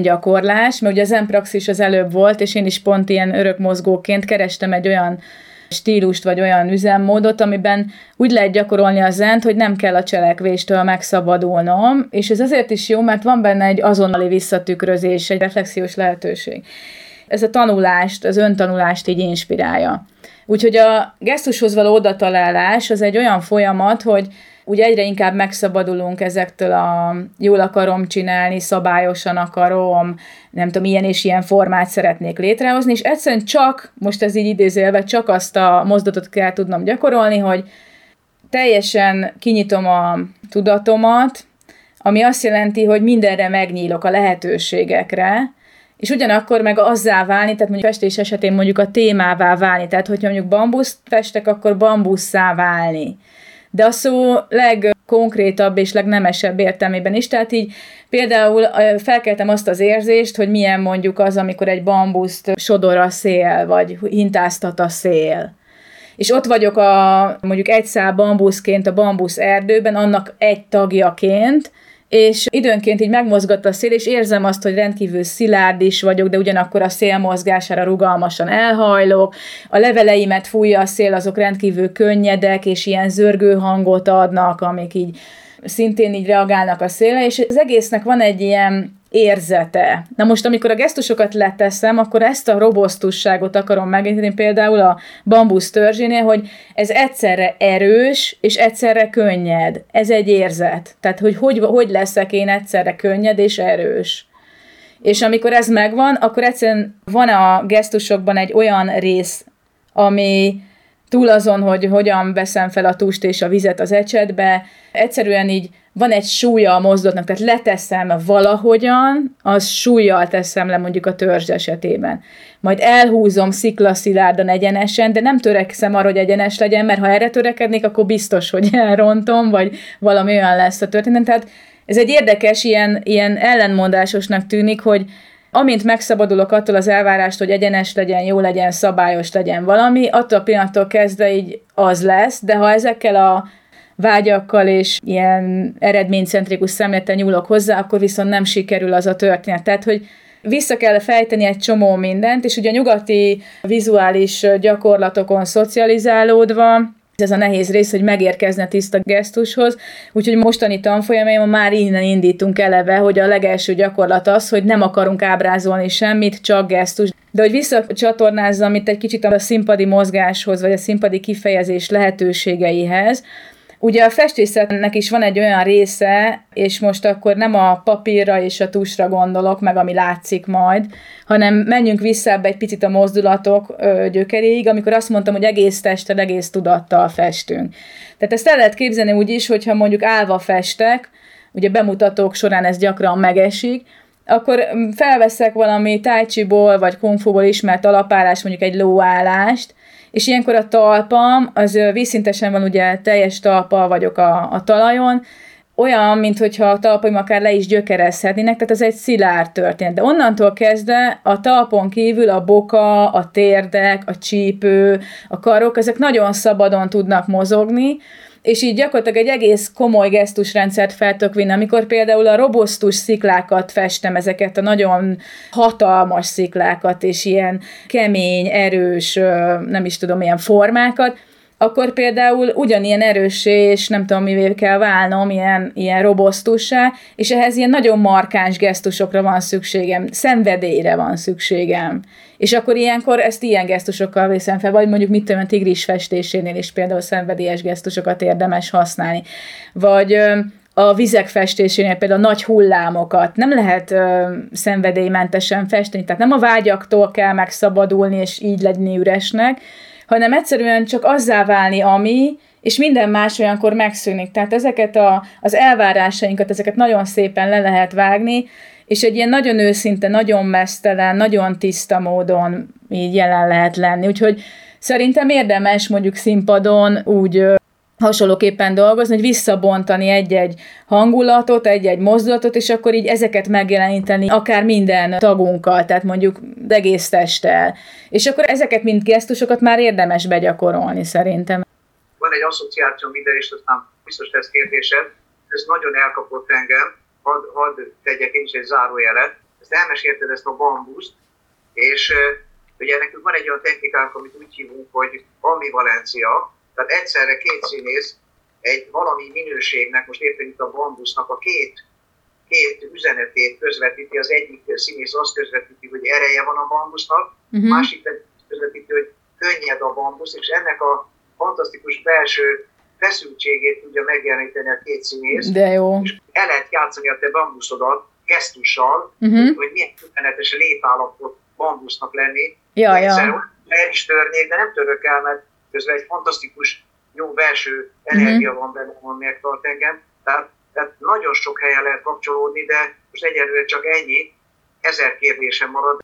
gyakorlás, mert ugye a praxis az előbb volt, és én is pont ilyen örök mozgóként kerestem egy olyan stílust, vagy olyan üzemmódot, amiben úgy lehet gyakorolni a zent, hogy nem kell a cselekvéstől megszabadulnom, és ez azért is jó, mert van benne egy azonnali visszatükrözés, egy reflexiós lehetőség. Ez a tanulást, az öntanulást így inspirálja. Úgyhogy a gesztushoz való odatalálás az egy olyan folyamat, hogy ugye egyre inkább megszabadulunk ezektől a jól akarom csinálni, szabályosan akarom, nem tudom, ilyen és ilyen formát szeretnék létrehozni, és egyszerűen csak, most ez így idézélve, csak azt a mozdatot kell tudnom gyakorolni, hogy teljesen kinyitom a tudatomat, ami azt jelenti, hogy mindenre megnyílok a lehetőségekre, és ugyanakkor meg azzá válni, tehát mondjuk festés esetén mondjuk a témává válni, tehát hogyha mondjuk bambuszt festek, akkor bambusszá válni. De a szó legkonkrétabb és legnemesebb értelmében is, tehát így például felkeltem azt az érzést, hogy milyen mondjuk az, amikor egy bambuszt sodor a szél, vagy hintáztat a szél. És ott vagyok a mondjuk egy szál bambuszként a bambusz erdőben, annak egy tagjaként, és időnként így megmozgat a szél, és érzem azt, hogy rendkívül szilárd is vagyok, de ugyanakkor a szél mozgására rugalmasan elhajlok, a leveleimet fújja a szél, azok rendkívül könnyedek, és ilyen zörgő hangot adnak, amik így szintén így reagálnak a szélre, és az egésznek van egy ilyen érzete. Na most, amikor a gesztusokat leteszem, akkor ezt a robosztusságot akarom megérteni például a bambusz törzsénél, hogy ez egyszerre erős, és egyszerre könnyed. Ez egy érzet. Tehát, hogy hogy, hogy leszek én egyszerre könnyed és erős. És amikor ez megvan, akkor egyszerűen van a gesztusokban egy olyan rész, ami túl azon, hogy hogyan veszem fel a tust és a vizet az ecsetbe, egyszerűen így van egy súlya a mozdulatnak, tehát leteszem valahogyan, az súlyjal teszem le mondjuk a törzs esetében. Majd elhúzom sziklaszilárdan egyenesen, de nem törekszem arra, hogy egyenes legyen, mert ha erre törekednék, akkor biztos, hogy elrontom, vagy valami olyan lesz a történet. Tehát ez egy érdekes, ilyen, ilyen ellenmondásosnak tűnik, hogy amint megszabadulok attól az elvárást, hogy egyenes legyen, jó legyen, szabályos legyen valami, attól a pillanattól kezdve így az lesz, de ha ezekkel a vágyakkal és ilyen eredménycentrikus szemlélettel nyúlok hozzá, akkor viszont nem sikerül az a történet. Tehát, hogy vissza kell fejteni egy csomó mindent, és ugye a nyugati vizuális gyakorlatokon szocializálódva, ez a nehéz rész, hogy megérkezne tiszta gesztushoz, úgyhogy mostani tanfolyamaimon már innen indítunk eleve, hogy a legelső gyakorlat az, hogy nem akarunk ábrázolni semmit, csak gesztus. De hogy visszacsatornázzam itt egy kicsit a színpadi mozgáshoz, vagy a színpadi kifejezés lehetőségeihez, Ugye a festészetnek is van egy olyan része, és most akkor nem a papírra és a tusra gondolok, meg ami látszik majd, hanem menjünk vissza ebbe egy picit a mozdulatok gyökeréig, amikor azt mondtam, hogy egész testtel, egész tudattal festünk. Tehát ezt el lehet képzelni úgy is, hogyha mondjuk állva festek, ugye bemutatók során ez gyakran megesik, akkor felveszek valami tájcsiból vagy kungfuból ismert alapállás, mondjuk egy lóállást, és ilyenkor a talpam, az vízszintesen van ugye teljes talpa vagyok a, a talajon, olyan, mintha a talpaim akár le is gyökerezhetnének, tehát ez egy szilárd történet. De onnantól kezdve a talpon kívül a boka, a térdek, a csípő, a karok, ezek nagyon szabadon tudnak mozogni, és így gyakorlatilag egy egész komoly gesztusrendszert fel tudok vinni, amikor például a robosztus sziklákat festem, ezeket a nagyon hatalmas sziklákat, és ilyen kemény, erős, nem is tudom, ilyen formákat, akkor például ugyanilyen erőssé, és nem tudom mivé kell válnom, ilyen, ilyen robosztussá, és ehhez ilyen nagyon markáns gesztusokra van szükségem, szenvedélyre van szükségem. És akkor ilyenkor ezt ilyen gesztusokkal vészem fel, vagy mondjuk mit tudom, a tigris festésénél is például szenvedélyes gesztusokat érdemes használni. Vagy a vizek festésénél például nagy hullámokat nem lehet ö, szenvedélymentesen festeni, tehát nem a vágyaktól kell megszabadulni, és így lenni üresnek, hanem egyszerűen csak azzá válni, ami, és minden más olyankor megszűnik. Tehát ezeket a, az elvárásainkat, ezeket nagyon szépen le lehet vágni, és egy ilyen nagyon őszinte, nagyon mesztelen, nagyon tiszta módon így jelen lehet lenni. Úgyhogy szerintem érdemes mondjuk színpadon úgy hasonlóképpen dolgozni, hogy visszabontani egy-egy hangulatot, egy-egy mozdulatot, és akkor így ezeket megjeleníteni akár minden tagunkkal, tehát mondjuk egész testtel. És akkor ezeket mind gesztusokat már érdemes begyakorolni szerintem. Van egy asszociáció minden, és aztán biztos lesz kérdésed, ez nagyon elkapott engem, hadd had tegyek én is egy zárójelet. Ezt elmesélted ezt a bambuszt, és ugye nekünk van egy olyan technikánk, amit úgy hívunk, hogy ambivalencia, tehát egyszerre két színész egy valami minőségnek, most érted itt a bambusznak a két, két üzenetét közvetíti, az egyik színész azt közvetíti, hogy ereje van a bambusznak, uh-huh. másik pedig közvetíti, hogy könnyed a bambusz, és ennek a fantasztikus belső feszültségét tudja megjeleníteni a két színész. De jó. És el lehet játszani a te bambuszodat gesztussal, uh-huh. hogy milyen üzenetes létállapot bambusznak lenni. Ja, ja. El is törnék, de nem török el, mert közben egy fantasztikus jó belső energia uh-huh. van benne, ami megtart engem. Tehát, tehát nagyon sok helyen lehet kapcsolódni, de most egyelőre csak ennyi, ezer kérdésem marad.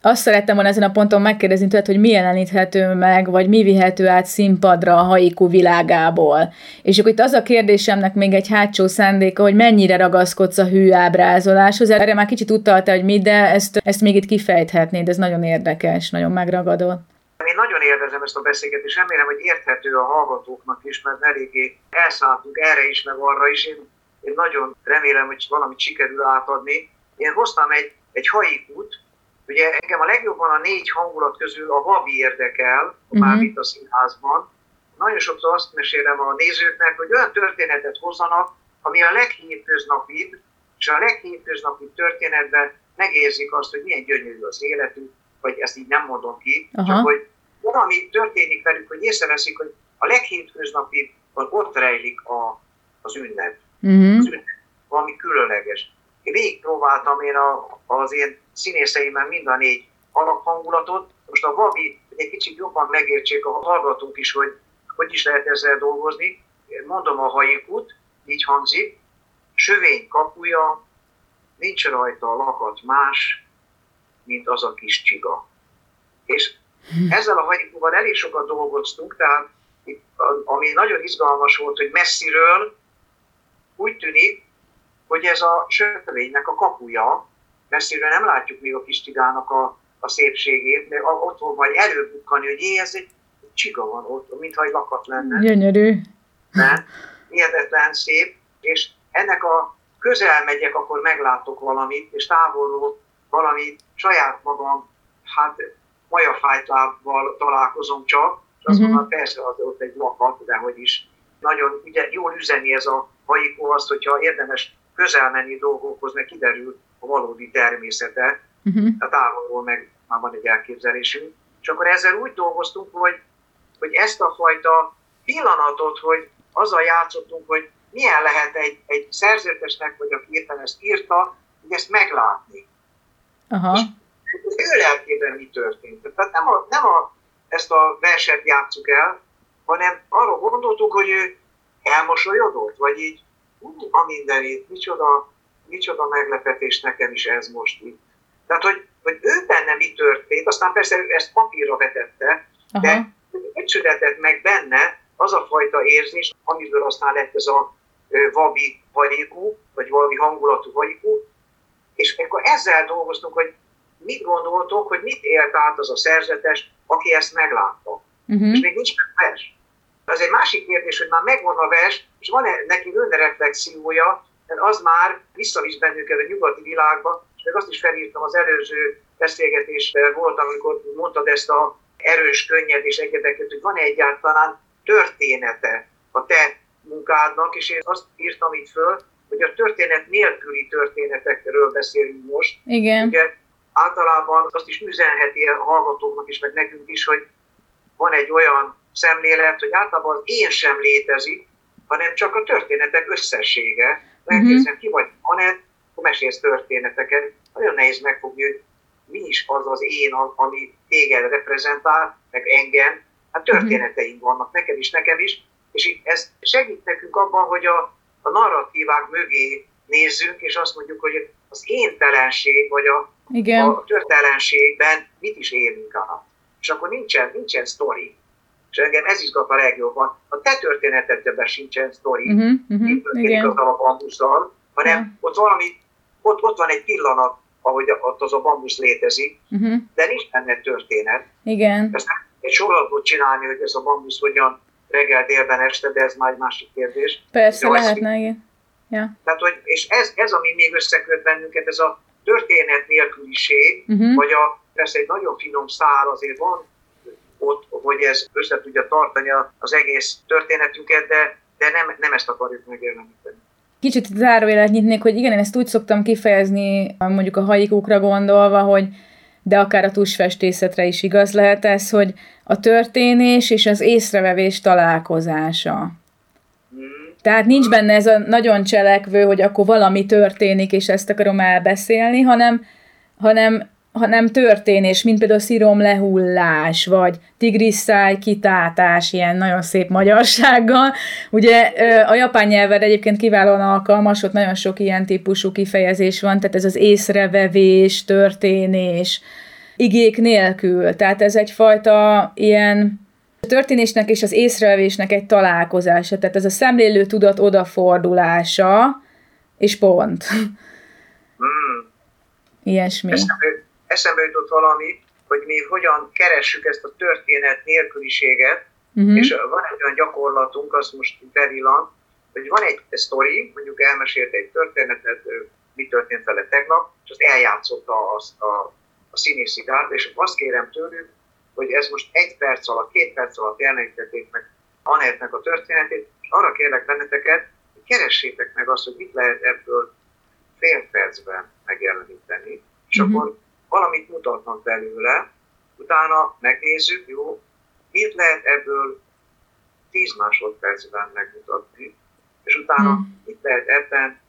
Azt szerettem volna ezen a ponton megkérdezni tőled, hogy mi jeleníthető meg, vagy mi vihető át színpadra a haiku világából. És akkor itt az a kérdésemnek még egy hátsó szándéka, hogy mennyire ragaszkodsz a hű ábrázoláshoz. Erre már kicsit utalta, hogy mi, de ezt, ezt még itt kifejthetnéd, ez nagyon érdekes, nagyon megragadott. Én nagyon élvezem ezt a beszélgetést, remélem, hogy érthető a hallgatóknak is, mert eléggé elszálltunk erre is, meg arra is. Én, én nagyon remélem, hogy valamit sikerül átadni. Én hoztam egy, egy haikút, ugye engem a legjobban a négy hangulat közül a vabi érdekel, uh-huh. már itt a színházban. Nagyon sokszor azt mesélem a nézőknek, hogy olyan történetet hozzanak, ami a leghétköznapibb, és a leghétköznapibb történetben megérzik azt, hogy milyen gyönyörű az életük, vagy ezt így nem mondom ki, Aha. csak hogy valami történik velük, hogy észreveszik, hogy a leghétköznapi ott rejlik a, az ünnep. Uh-huh. Az ünnep. Valami különleges. Én végig próbáltam én a, az én színészeimmel mind a négy alaphangulatot. Most a Vabi, hogy egy kicsit jobban megértsék a hallgatók is, hogy hogy is lehet ezzel dolgozni. Mondom a haikut, így hangzik. Sövény kapuja, nincs rajta a lakat más, mint az a kis csiga. És ezzel a hagyikóval elég sokat dolgoztunk, tehát itt, ami nagyon izgalmas volt, hogy messziről úgy tűnik, hogy ez a sövénynek a kapuja, messziről nem látjuk még a kis csigának a, a szépségét, mert ott fog majd előbukkani, hogy jé, ez egy csiga van ott, mintha egy lakat lenne. Gyönyörű. Nem? Hihetetlen szép, és ennek a közel megyek, akkor meglátok valamit, és távolról valami saját magam, hát majafájtlábbal találkozom csak, és azt uh-huh. mondom, persze az ott egy lakat, de hogy is nagyon ugye, jól üzeni ez a hajikó azt, hogyha érdemes közel menni dolgokhoz, mert kiderül a valódi természete, uh-huh. a távolról meg már van egy elképzelésünk. És akkor ezzel úgy dolgoztunk, hogy, hogy ezt a fajta pillanatot, hogy azzal játszottunk, hogy milyen lehet egy, egy szerzetesnek, vagy aki éppen ezt írta, hogy ezt meglátni. Aha. És ő lelkében mi történt. Tehát nem, a, nem a, ezt a verset játsszuk el, hanem arra gondoltuk, hogy ő elmosolyodott, vagy így a mindenit, micsoda, micsoda meglepetés nekem is ez most itt. Tehát, hogy, hogy ő benne mi történt, aztán persze ő ezt papírra vetette, Aha. de egy született meg benne az a fajta érzés, amiből aztán lett ez a vabi vagyikú, vagy valami hangulatú vagyikú, és akkor ezzel dolgoztunk, hogy mit gondoltok, hogy mit élt át az a szerzetes, aki ezt meglátta. Uh-huh. És még nincs meg vers. Az egy másik kérdés, hogy már megvan a vers, és van-e neki önreflexiója, mert az már visszavisz bennünket a nyugati világba, és meg azt is felírtam az előző beszélgetésben volt, amikor mondtad ezt a erős, könnyed és egyebeket, hogy van-e egyáltalán története a te munkádnak, és én azt írtam itt föl, hogy a történet nélküli történetekről beszélünk most. Igen. Ugye általában azt is üzenheti a hallgatóknak is, meg nekünk is, hogy van egy olyan szemlélet, hogy általában az én sem létezik, hanem csak a történetek összessége. Megkérdezem, uh-huh. ki vagy Anett, akkor mesélsz történeteket. Nagyon nehéz megfogni, hogy mi is az az én, ami téged reprezentál, meg engem. Hát történeteink vannak, neked is, nekem is, és ez segít nekünk abban, hogy a, a narratívák mögé nézzünk, és azt mondjuk, hogy az én telenség, vagy a, Igen. a történelenségben mit is élünk át. És akkor nincsen, nincsen sztori. És engem ez izgat a legjobban. A te történetedben sincsen sztori, uh-huh, uh-huh, történik az a bambusszal, hanem yeah. ott valami, ott, ott van egy pillanat, ahogy ott az a bambusz létezik, uh-huh. de nincs benne történet. Igen. Ezt egy sorozatot csinálni, hogy ez a bambusz hogyan reggel, délben, este, de ez már egy másik kérdés. Persze, lehetne, igen. Ja. Tehát, hogy, és ez, ez, ami még összeköt bennünket, ez a történet nélküliség, uh-huh. vagy a, persze egy nagyon finom szál azért van ott, hogy ez össze tudja tartani az egész történetünket, de, de nem, nem ezt akarjuk megjeleníteni. Kicsit zárójelet nyitnék, hogy igen, én ezt úgy szoktam kifejezni, mondjuk a haikukra gondolva, hogy de akár a tusfestészetre is igaz lehet ez, hogy a történés és az észrevevés találkozása. Tehát nincs benne ez a nagyon cselekvő, hogy akkor valami történik, és ezt akarom elbeszélni, hanem, hanem hanem történés, mint például szírom lehullás, vagy tigrisszáj kitátás, ilyen nagyon szép magyarsággal. Ugye a japán nyelved egyébként kiválóan alkalmas, ott nagyon sok ilyen típusú kifejezés van, tehát ez az észrevevés, történés, igék nélkül. Tehát ez egyfajta ilyen történésnek és az észrevevésnek egy találkozása, tehát ez a szemlélő tudat odafordulása, és pont. Hmm. Ilyesmi. Eszembe, eszembe jutott valami, hogy mi hogyan keressük ezt a történet nélküliséget, uh-huh. és van egy olyan gyakorlatunk, azt most bevillan, hogy van egy sztori, mondjuk elmesélt egy történetet, mi történt vele tegnap, és azt eljátszotta azt a, a színészi gárda, és azt kérem tőlük, hogy ez most egy perc alatt, két perc alatt jelenítették meg Anettnek a történetét, és arra kérlek benneteket, hogy keressétek meg azt, hogy mit lehet ebből fél percben megjeleníteni, és uh-huh. akkor valamit mutatnak belőle, utána megnézzük, jó, mit lehet ebből 10 másodpercben megmutatni, és utána uh-huh. mit lehet ebben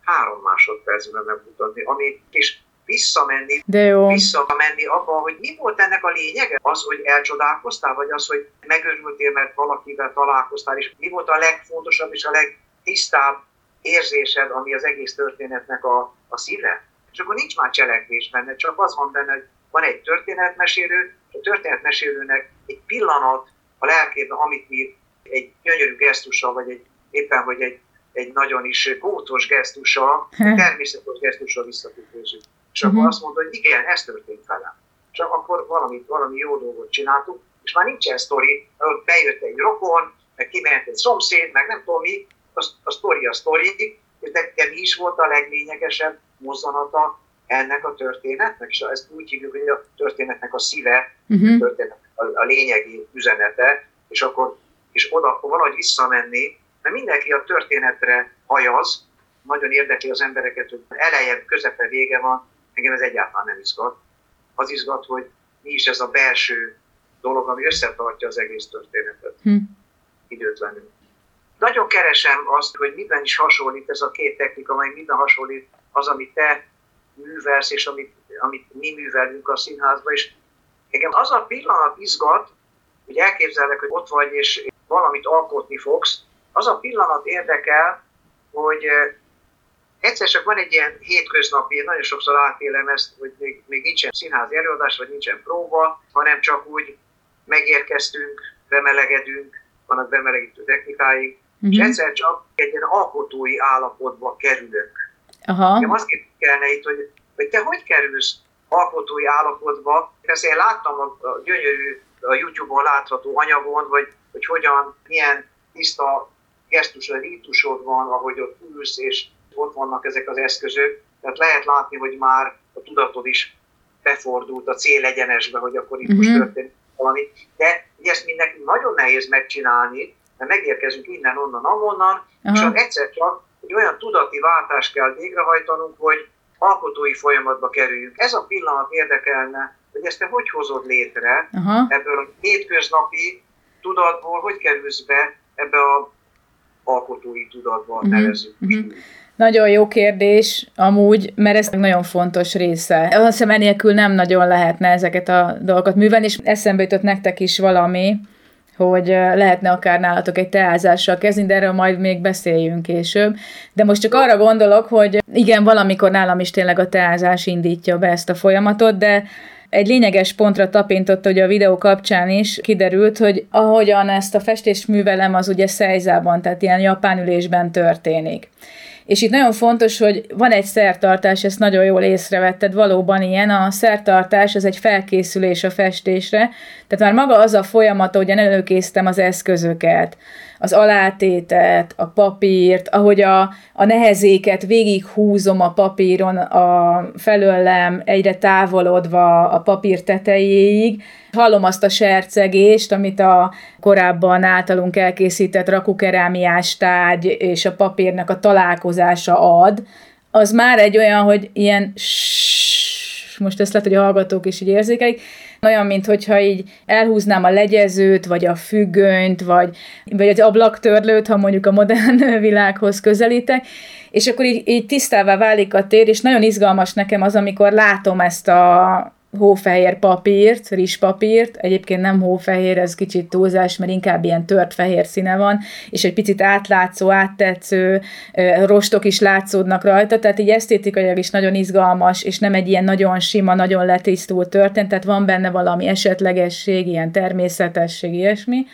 három másodpercben megmutatni, ami és visszamenni, De jó. visszamenni abba, hogy mi volt ennek a lényege? Az, hogy elcsodálkoztál, vagy az, hogy megörültél, mert valakivel találkoztál, és mi volt a legfontosabb és a legtisztább érzésed, ami az egész történetnek a, a szíve? És akkor nincs már cselekvés benne, csak az van benne, hogy van egy történetmesélő, és a történetmesélőnek egy pillanat a lelkében, amit mi egy gyönyörű gesztussal, vagy egy éppen, hogy egy, egy nagyon is gótos gesztussal, természetes gesztussal visszatükrözzük. És uh-huh. akkor azt mondta, hogy igen, ez történt velem. Csak akkor valami, valami jó dolgot csináltuk, és már nincsen sztori, hogy bejött egy rokon, meg kiment egy szomszéd, meg nem tudom mi, a, a sztori a sztori, de mi is volt a leglényegesebb mozzanata ennek a történetnek, és ezt úgy hívjuk, hogy a történetnek a szíve, uh-huh. a, történetnek a, a lényegi üzenete, és akkor és oda valahogy visszamenni, mert mindenki a történetre hajaz, nagyon érdekli az embereket, hogy eleje, közepe, vége van, engem ez egyáltalán nem izgat. Az izgat, hogy mi is ez a belső dolog, ami összetartja az egész történetet hm. időtlenül. Nagyon keresem azt, hogy miben is hasonlít ez a két technika, vagy miben hasonlít az, amit te művelsz, és amit, amit mi művelünk a színházban, és engem az a pillanat izgat, hogy elképzelek, hogy ott vagy, és valamit alkotni fogsz, az a pillanat érdekel, hogy egyszer csak van egy ilyen hétköznapi, én nagyon sokszor átélem ezt, hogy még, még nincsen színházi előadás, vagy nincsen próba, hanem csak úgy megérkeztünk, bemelegedünk, vannak bemelegítő technikáink, uh-huh. és egyszer csak egy ilyen alkotói állapotba kerülök. Aha. Én azt kellene itt, hogy, hogy te hogy kerülsz alkotói állapotba? Persze én láttam a, a gyönyörű, a YouTube-on látható anyagon, hogy, hogy hogyan, milyen tiszta gesztus, rítusod van, ahogy ott ülsz, és ott vannak ezek az eszközök, tehát lehet látni, hogy már a tudatod is befordult a célegyenesbe, hogy akkor itt uh-huh. most mhm. történik. valamit. De ezt mind nekünk nagyon nehéz megcsinálni, mert megérkezünk innen, onnan, amonnan, Aha. és egyszer csak egy olyan tudati váltást kell végrehajtanunk, hogy alkotói folyamatba kerüljünk. Ez a pillanat érdekelne, hogy ezt te hogy hozod létre Aha. ebből a hétköznapi tudatból, hogy kerülsz be ebbe a alkotói tudatba, uh-huh. nevezünk. Uh-huh. Nagyon jó kérdés amúgy, mert ez nagyon fontos része. Azt hiszem enélkül nem nagyon lehetne ezeket a dolgokat művelni, és eszembe jutott nektek is valami, hogy lehetne akár nálatok egy teázással kezdeni, de erről majd még beszéljünk később. De most csak arra gondolok, hogy igen, valamikor nálam is tényleg a teázás indítja be ezt a folyamatot, de egy lényeges pontra tapintott, hogy a videó kapcsán is kiderült, hogy ahogyan ezt a festést művelem, az ugye szejzában, tehát ilyen japán ülésben történik. És itt nagyon fontos, hogy van egy szertartás, ezt nagyon jól észrevetted, valóban ilyen, a szertartás az egy felkészülés a festésre, tehát már maga az a folyamat, ahogyan előkészítem az eszközöket, az alátétet, a papírt, ahogy a, a nehezéket végighúzom a papíron a felőlem egyre távolodva a papír tetejéig, hallom azt a sercegést, amit a korábban általunk elkészített rakukerámiás tárgy és a papírnak a találkozása ad, az már egy olyan, hogy ilyen most ezt lehet, hogy a hallgatók is így érzékelik, olyan, mint hogyha így elhúznám a legyezőt, vagy a függönyt, vagy, vagy az ablaktörlőt, ha mondjuk a modern világhoz közelítek, és akkor így, így tisztává válik a tér, és nagyon izgalmas nekem az, amikor látom ezt a hófehér papírt, rizspapírt, egyébként nem hófehér, ez kicsit túlzás, mert inkább ilyen tört fehér színe van, és egy picit átlátszó, áttetsző, rostok is látszódnak rajta, tehát így esztétikailag is nagyon izgalmas, és nem egy ilyen nagyon sima, nagyon letisztult történet, tehát van benne valami esetlegesség, ilyen természetesség, ilyesmi,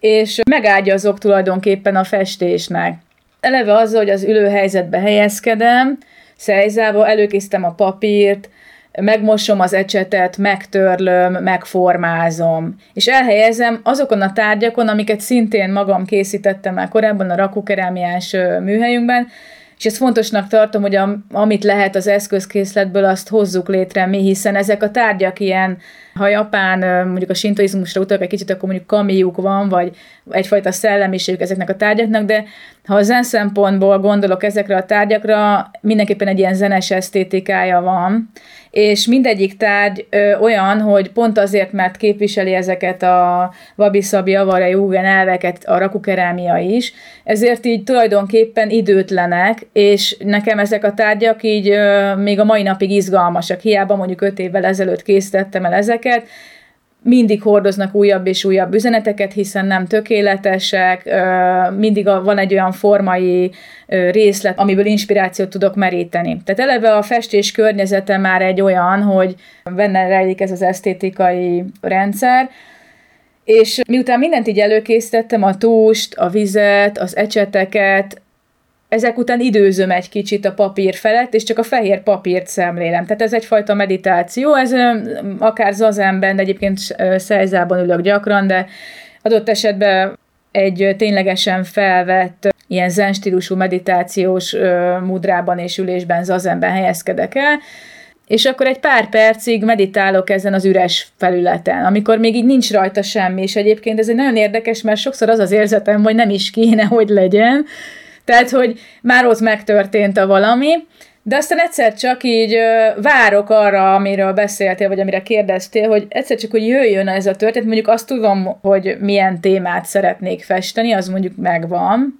és megágyazok tulajdonképpen a festésnek. Eleve azzal, hogy az ülőhelyzetbe helyezkedem, szejzába, előkészítem a papírt, megmosom az ecsetet, megtörlöm, megformázom, és elhelyezem azokon a tárgyakon, amiket szintén magam készítettem már korábban a rakukerámiás műhelyünkben, és ezt fontosnak tartom, hogy a, amit lehet az eszközkészletből, azt hozzuk létre mi, hiszen ezek a tárgyak ilyen, ha Japán mondjuk a sintoizmusra utalok egy kicsit, akkor mondjuk kamiuk van, vagy egyfajta szellemiségük ezeknek a tárgyaknak, de ha a zen szempontból gondolok ezekre a tárgyakra, mindenképpen egy ilyen zenes esztétikája van, és mindegyik tárgy ö, olyan, hogy pont azért, mert képviseli ezeket a wabi-sabi, avara, elveket, a rakukerámia is, ezért így tulajdonképpen időtlenek, és nekem ezek a tárgyak így ö, még a mai napig izgalmasak. Hiába mondjuk öt évvel ezelőtt készítettem el ezeket, mindig hordoznak újabb és újabb üzeneteket, hiszen nem tökéletesek, mindig van egy olyan formai részlet, amiből inspirációt tudok meríteni. Tehát eleve a festés környezete már egy olyan, hogy benne rejlik ez az esztétikai rendszer, és miután mindent így előkészítettem, a túst, a vizet, az ecseteket, ezek után időzöm egy kicsit a papír felett, és csak a fehér papírt szemlélem. Tehát ez egyfajta meditáció, ez akár zazenben, de egyébként szejzában ülök gyakran, de adott esetben egy ténylegesen felvett ilyen zen stílusú meditációs mudrában és ülésben, zazenben helyezkedek el, és akkor egy pár percig meditálok ezen az üres felületen, amikor még így nincs rajta semmi, és egyébként ez egy nagyon érdekes, mert sokszor az az érzetem, hogy nem is kéne, hogy legyen, tehát, hogy már ott megtörtént a valami, de aztán egyszer csak így ö, várok arra, amiről beszéltél, vagy amire kérdeztél, hogy egyszer csak, hogy jöjjön ez a történet, mondjuk azt tudom, hogy milyen témát szeretnék festeni, az mondjuk megvan,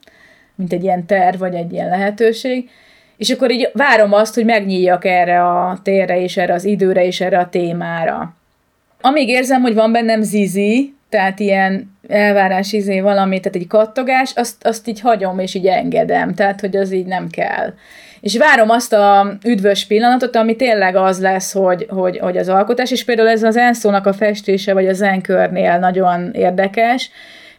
mint egy ilyen terv, vagy egy ilyen lehetőség, és akkor így várom azt, hogy megnyíljak erre a térre, és erre az időre, és erre a témára. Amíg érzem, hogy van bennem zizi, tehát ilyen elvárás izé valami, tehát egy kattogás, azt, azt így hagyom és így engedem, tehát hogy az így nem kell. És várom azt a üdvös pillanatot, ami tényleg az lesz, hogy, hogy, hogy az alkotás, és például ez az enszónak a festése, vagy a zenkörnél nagyon érdekes,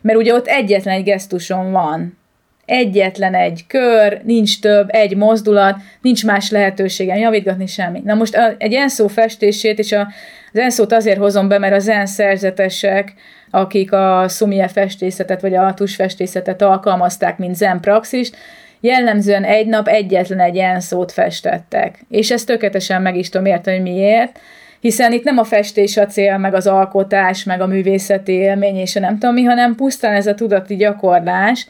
mert ugye ott egyetlen egy gesztusom van, egyetlen egy kör, nincs több, egy mozdulat, nincs más lehetőségem javítgatni semmi. Na most egy enszó festését, és a, az enszót azért hozom be, mert az en szerzetesek, akik a szumie festészetet, vagy a tusfestészetet alkalmazták, mint zen praxist, jellemzően egy nap egyetlen egy enszót festettek. És ezt tökéletesen meg is tudom érteni, hogy miért, hiszen itt nem a festés a cél, meg az alkotás, meg a művészeti élmény, és a nem tudom mi, hanem pusztán ez a tudati gyakorlás,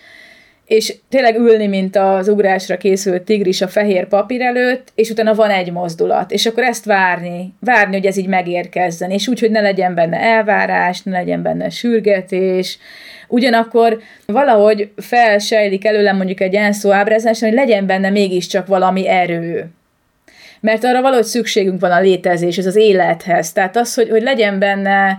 és tényleg ülni, mint az ugrásra készült tigris a fehér papír előtt, és utána van egy mozdulat, és akkor ezt várni, várni, hogy ez így megérkezzen, és úgy, hogy ne legyen benne elvárás, ne legyen benne sürgetés, ugyanakkor valahogy felsejlik előlem mondjuk egy enszó ábrázás, hogy legyen benne mégiscsak valami erő. Mert arra valahogy szükségünk van a létezés, ez az élethez. Tehát az, hogy, hogy legyen benne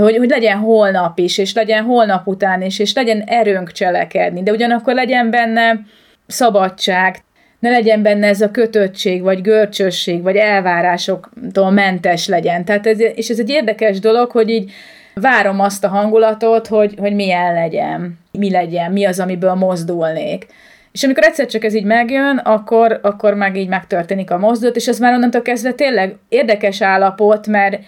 hogy, hogy legyen holnap is, és legyen holnap után is, és legyen erőnk cselekedni, de ugyanakkor legyen benne szabadság, ne legyen benne ez a kötöttség, vagy görcsösség, vagy elvárásoktól mentes legyen. Tehát ez, és ez egy érdekes dolog, hogy így várom azt a hangulatot, hogy, hogy milyen legyen, mi legyen, mi az, amiből mozdulnék. És amikor egyszer csak ez így megjön, akkor, akkor meg így megtörténik a mozdulat, és ez már onnantól kezdve tényleg érdekes állapot, mert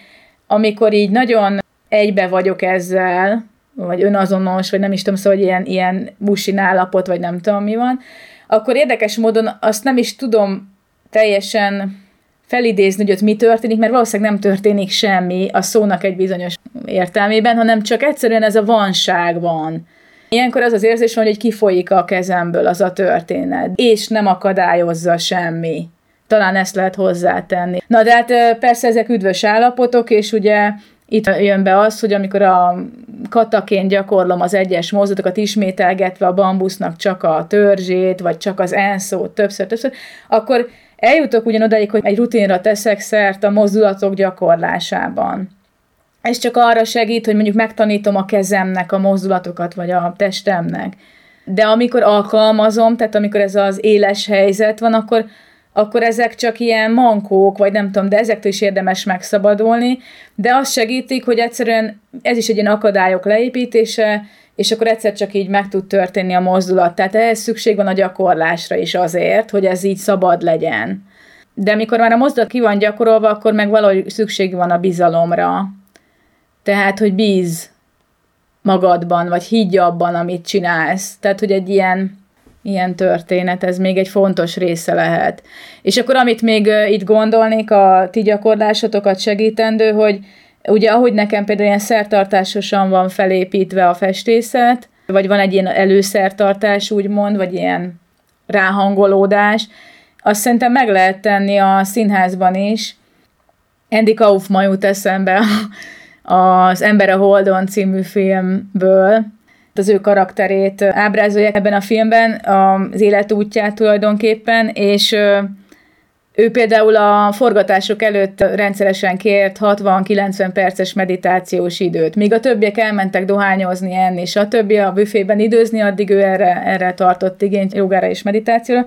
amikor így nagyon egybe vagyok ezzel, vagy önazonos, vagy nem is tudom, szóval, hogy ilyen, ilyen busin állapot, vagy nem tudom mi van, akkor érdekes módon azt nem is tudom teljesen felidézni, hogy ott mi történik, mert valószínűleg nem történik semmi a szónak egy bizonyos értelmében, hanem csak egyszerűen ez a vanság van. Ilyenkor az az érzés van, hogy kifolyik a kezemből az a történet, és nem akadályozza semmi. Talán ezt lehet hozzátenni. Na de hát persze ezek üdvös állapotok, és ugye itt jön be az, hogy amikor a kataként gyakorlom az egyes mozdulatokat ismételgetve a bambusznak csak a törzsét, vagy csak az enszót többször-többször, akkor eljutok ugyanodaig, hogy egy rutinra teszek szert a mozdulatok gyakorlásában. Ez csak arra segít, hogy mondjuk megtanítom a kezemnek a mozdulatokat, vagy a testemnek. De amikor alkalmazom, tehát amikor ez az éles helyzet van, akkor akkor ezek csak ilyen mankók, vagy nem tudom, de ezektől is érdemes megszabadulni, de azt segítik, hogy egyszerűen ez is egy ilyen akadályok leépítése, és akkor egyszer csak így meg tud történni a mozdulat. Tehát ehhez szükség van a gyakorlásra is azért, hogy ez így szabad legyen. De amikor már a mozdulat ki van gyakorolva, akkor meg valahogy szükség van a bizalomra. Tehát, hogy bíz magadban, vagy higgy abban, amit csinálsz. Tehát, hogy egy ilyen ilyen történet, ez még egy fontos része lehet. És akkor amit még itt gondolnék, a ti gyakorlásotokat segítendő, hogy ugye ahogy nekem például ilyen szertartásosan van felépítve a festészet, vagy van egy ilyen előszertartás úgymond, vagy ilyen ráhangolódás, azt szerintem meg lehet tenni a színházban is. Andy Kaufman jut eszembe az Ember a Holdon című filmből, az ő karakterét ábrázolják ebben a filmben, az életútját tulajdonképpen, és ő például a forgatások előtt rendszeresen kért 60-90 perces meditációs időt. Míg a többiek elmentek dohányozni, enni, és a többi a büfében időzni, addig ő erre, erre tartott igényt, jogára és meditációra.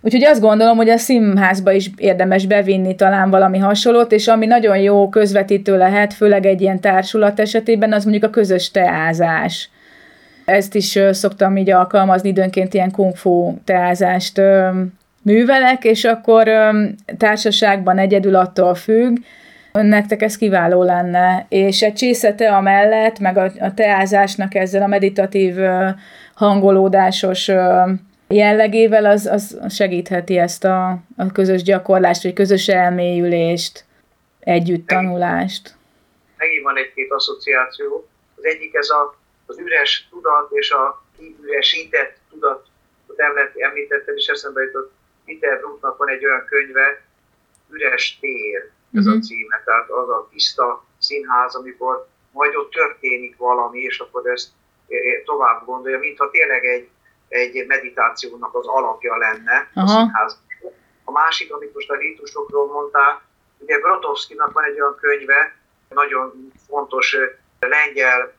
Úgyhogy azt gondolom, hogy a színházba is érdemes bevinni talán valami hasonlót, és ami nagyon jó közvetítő lehet, főleg egy ilyen társulat esetében, az mondjuk a közös teázás ezt is szoktam így alkalmazni, időnként ilyen kung fu teázást művelek, és akkor társaságban egyedül attól függ, nektek ez kiváló lenne. És egy csésze a mellett, meg a, a teázásnak ezzel a meditatív hangolódásos jellegével, az, az segítheti ezt a, a közös gyakorlást, vagy közös elmélyülést, együtt tanulást. Megint van egy-két asszociáció. Az egyik ez a az üres tudat és a üresített tudat, említettem, és eszembe jutott, Peter Brooknak van egy olyan könyve, Üres tér, ez a mhm. címe, tehát az a tiszta színház, amikor majd ott történik valami, és akkor ezt tovább gondolja, mintha tényleg egy, egy meditációnak az alapja lenne uh-huh. a színház. A másik, amit most a rítusokról mondtál, ugye Grotowskinak van egy olyan könyve, nagyon fontos lengyel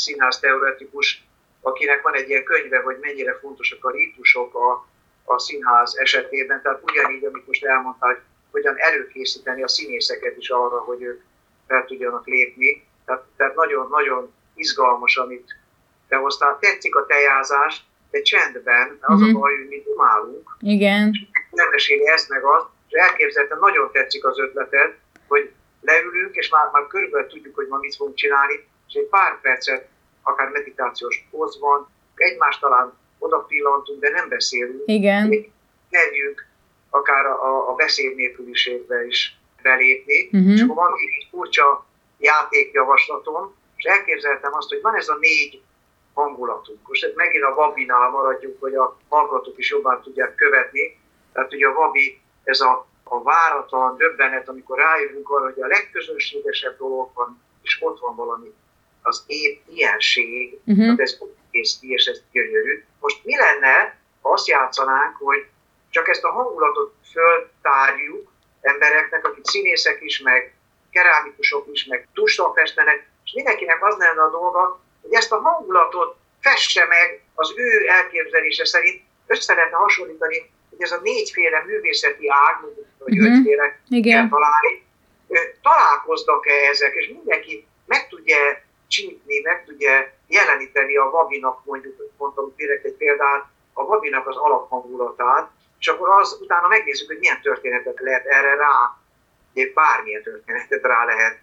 színház teoretikus, akinek van egy ilyen könyve, hogy mennyire fontosak a rítusok a, a színház esetében, tehát ugyanígy, amit most elmondta, hogy hogyan előkészíteni a színészeket is arra, hogy ők fel tudjanak lépni. Tehát, tehát nagyon, nagyon izgalmas, amit te hoztál. Tetszik a tejázás, de csendben, az mm-hmm. a mhm. baj, hogy mi dumálunk. Igen. Nem meséli ezt meg azt, és elképzeltem, nagyon tetszik az ötleted, hogy leülünk, és már, már körülbelül tudjuk, hogy ma mit fogunk csinálni, és egy pár percet, akár meditációs pozban, egymást talán oda pillantunk, de nem beszélünk. Igen. Merjünk akár a, a beszéd nélküliségbe is belépni, uh-huh. és akkor van egy furcsa játékjavaslatom, és elképzeltem azt, hogy van ez a négy hangulatunk. Most megint a Vabinál maradjunk, hogy a hallgatók is jobban tudják követni. Tehát ugye a Vabi, ez a, a váratlan döbbenet, amikor rájövünk arra, hogy a legközönségesebb dolog van, és ott van valami az épp ilyenség, uh-huh. tehát ez ki, és ez gyönyörű. Most mi lenne, ha azt játszanánk, hogy csak ezt a hangulatot föltárjuk embereknek, akik színészek is, meg kerámikusok is, meg tussal festenek, és mindenkinek az lenne a dolga, hogy ezt a hangulatot fesse meg az ő elképzelése szerint, össze lehetne hasonlítani, hogy ez a négyféle művészeti ág, vagy uh-huh. ötféle kell találni, találkoznak-e ezek, és mindenki meg tudja csípni, meg tudja jeleníteni a vaginak, mondjuk, mondtam direkt egy példát, a vaginak az alaphangulatát, és akkor az utána megnézzük, hogy milyen történetet lehet erre rá, bármilyen történetet rá lehet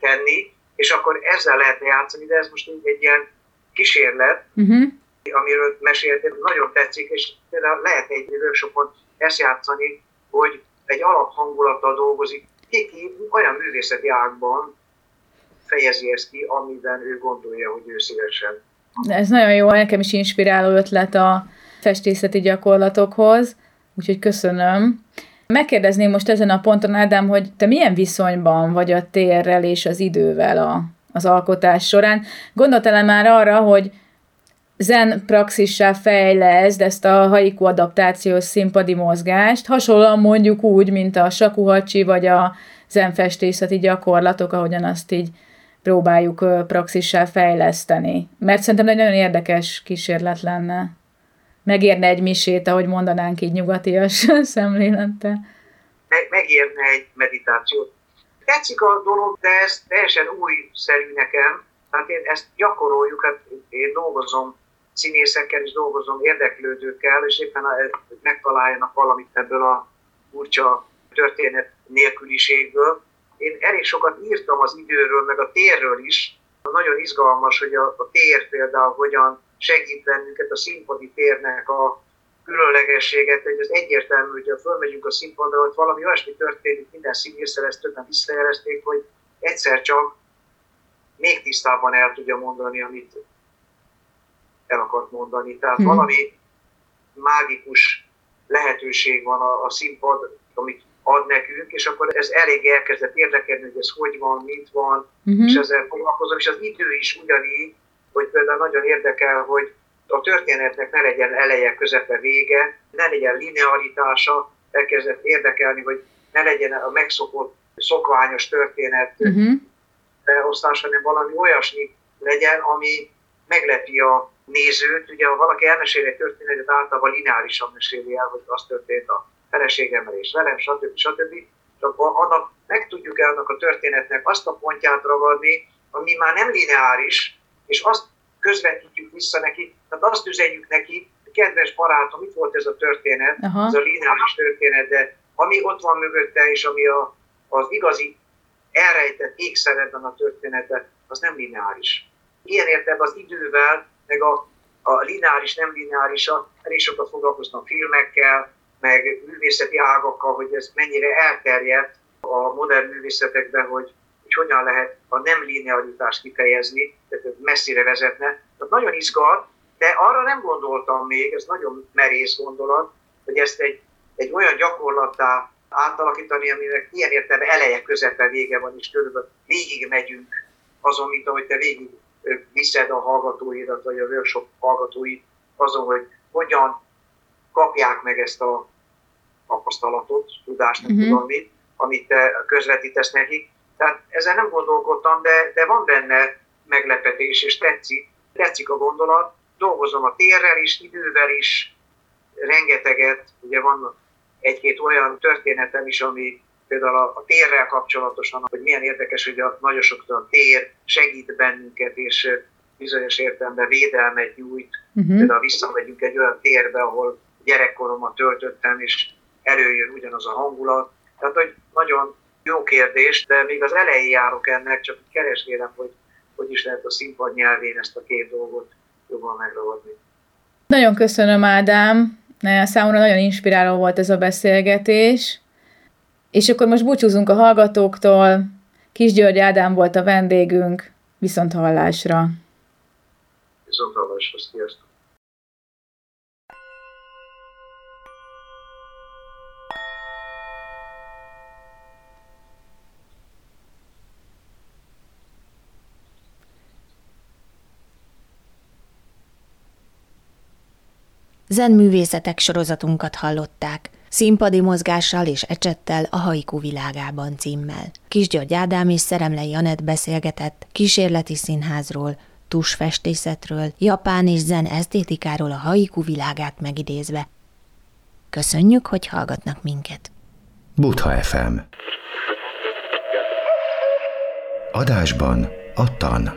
tenni, és akkor ezzel lehetne játszani, de ez most egy, egy ilyen kísérlet, uh-huh. amiről meséltem, nagyon tetszik, és lehet egy workshopon ezt játszani, hogy egy alaphangulattal dolgozik, ki olyan művészeti ágban, fejezi ezt ki, amiben ő gondolja, hogy ő szívesen. Ez nagyon jó, nekem is inspiráló ötlet a festészeti gyakorlatokhoz, úgyhogy köszönöm. Megkérdezném most ezen a ponton, Ádám, hogy te milyen viszonyban vagy a térrel és az idővel a, az alkotás során? Gondoltál már arra, hogy zen praxissá fejleszd ezt a haiku adaptációs színpadi mozgást, hasonlóan mondjuk úgy, mint a sakuhacsi vagy a zen festészeti gyakorlatok, ahogyan azt így próbáljuk praxissá fejleszteni. Mert szerintem egy nagyon érdekes kísérlet lenne. Megérne egy misét, ahogy mondanánk így nyugatias szemlélettel. Meg, megérne egy meditációt. Tetszik a dolog, de ez teljesen újszerű nekem. Tehát én ezt gyakoroljuk, hát én dolgozom színészekkel, és dolgozom érdeklődőkkel, és éppen megtaláljanak valamit ebből a furcsa történet nélküliségből én elég sokat írtam az időről, meg a térről is. Nagyon izgalmas, hogy a, a tér például hogyan segít bennünket a színpadi térnek a különlegességet, hogy az egyértelmű, hogy ha fölmegyünk a színpadra, hogy valami olyasmi történik, minden színésszel ezt többen visszajelezték, hogy egyszer csak még tisztában el tudja mondani, amit el akart mondani. Tehát hmm. valami mágikus lehetőség van a, a színpad, amit ad nekünk, és akkor ez elég elkezdett érdekelni, hogy ez hogy van, mit van, uh-huh. és ezzel foglalkozom, és az idő is ugyanígy, hogy például nagyon érdekel, hogy a történetnek ne legyen eleje, közepe, vége, ne legyen linearitása, elkezdett érdekelni, hogy ne legyen a megszokott, szokványos történet uh-huh. beosztás, hanem valami olyasmi legyen, ami meglepi a nézőt. Ugye, ha valaki elmesél egy történetet, általában lineárisan meséli el, hogy az történt a feleségemmel és velem, stb. stb. Csak annak meg tudjuk annak a történetnek azt a pontját ragadni, ami már nem lineáris, és azt közvetítjük vissza neki, tehát azt üzenjük neki, kedves barátom, itt volt ez a történet, Aha. ez a lineáris történet, de ami ott van mögötte, és ami a, az igazi elrejtett ékszeredben a története, az nem lineáris. Ilyen értelemben az idővel, meg a, a lineáris, nem lineáris, elég sokat foglalkoztam filmekkel, meg művészeti ágakkal, hogy ez mennyire elterjedt a modern művészetekben, hogy, hogy hogyan lehet a nem linearitást kifejezni, tehát messzire vezetne. Tehát nagyon izgat, de arra nem gondoltam még, ez nagyon merész gondolat, hogy ezt egy, egy olyan gyakorlattá átalakítani, aminek ilyen értelme eleje, közepe, vége van, és körülbelül végig megyünk azon, mint ahogy te végig viszed a hallgatóidat, vagy a workshop hallgatóit azon, hogy hogyan kapják meg ezt a tapasztalatot, tudást, nem uh-huh. tudom mit, amit te közvetítesz nekik. Tehát ezen nem gondolkodtam, de, de van benne meglepetés, és tetszik, tetszik a gondolat. Dolgozom a térrel is, idővel is, rengeteget, ugye van egy-két olyan történetem is, ami például a, a térrel kapcsolatosan, hogy milyen érdekes, hogy a, nagyon sokszor a tér segít bennünket, és bizonyos értelemben védelmet nyújt. Uh-huh. Például visszamegyünk egy olyan térbe, ahol gyerekkoromat töltöttem, és előjön ugyanaz a hangulat. Tehát, hogy nagyon jó kérdés, de még az elején járok ennek, csak keresgélem, hogy hogy is lehet a színpad nyelvén ezt a két dolgot jobban megragadni. Nagyon köszönöm, Ádám. Számomra nagyon inspiráló volt ez a beszélgetés. És akkor most búcsúzunk a hallgatóktól. Kis György Ádám volt a vendégünk. Viszont hallásra. Viszont hallásra, sziasztok. Zenművészetek sorozatunkat hallották, színpadi mozgással és ecsettel a Haiku világában címmel. György Ádám és Szeremlei Anett beszélgetett kísérleti színházról, tusfestészetről, japán és zen esztétikáról a haiku világát megidézve. Köszönjük, hogy hallgatnak minket. Butha FM Adásban a tan.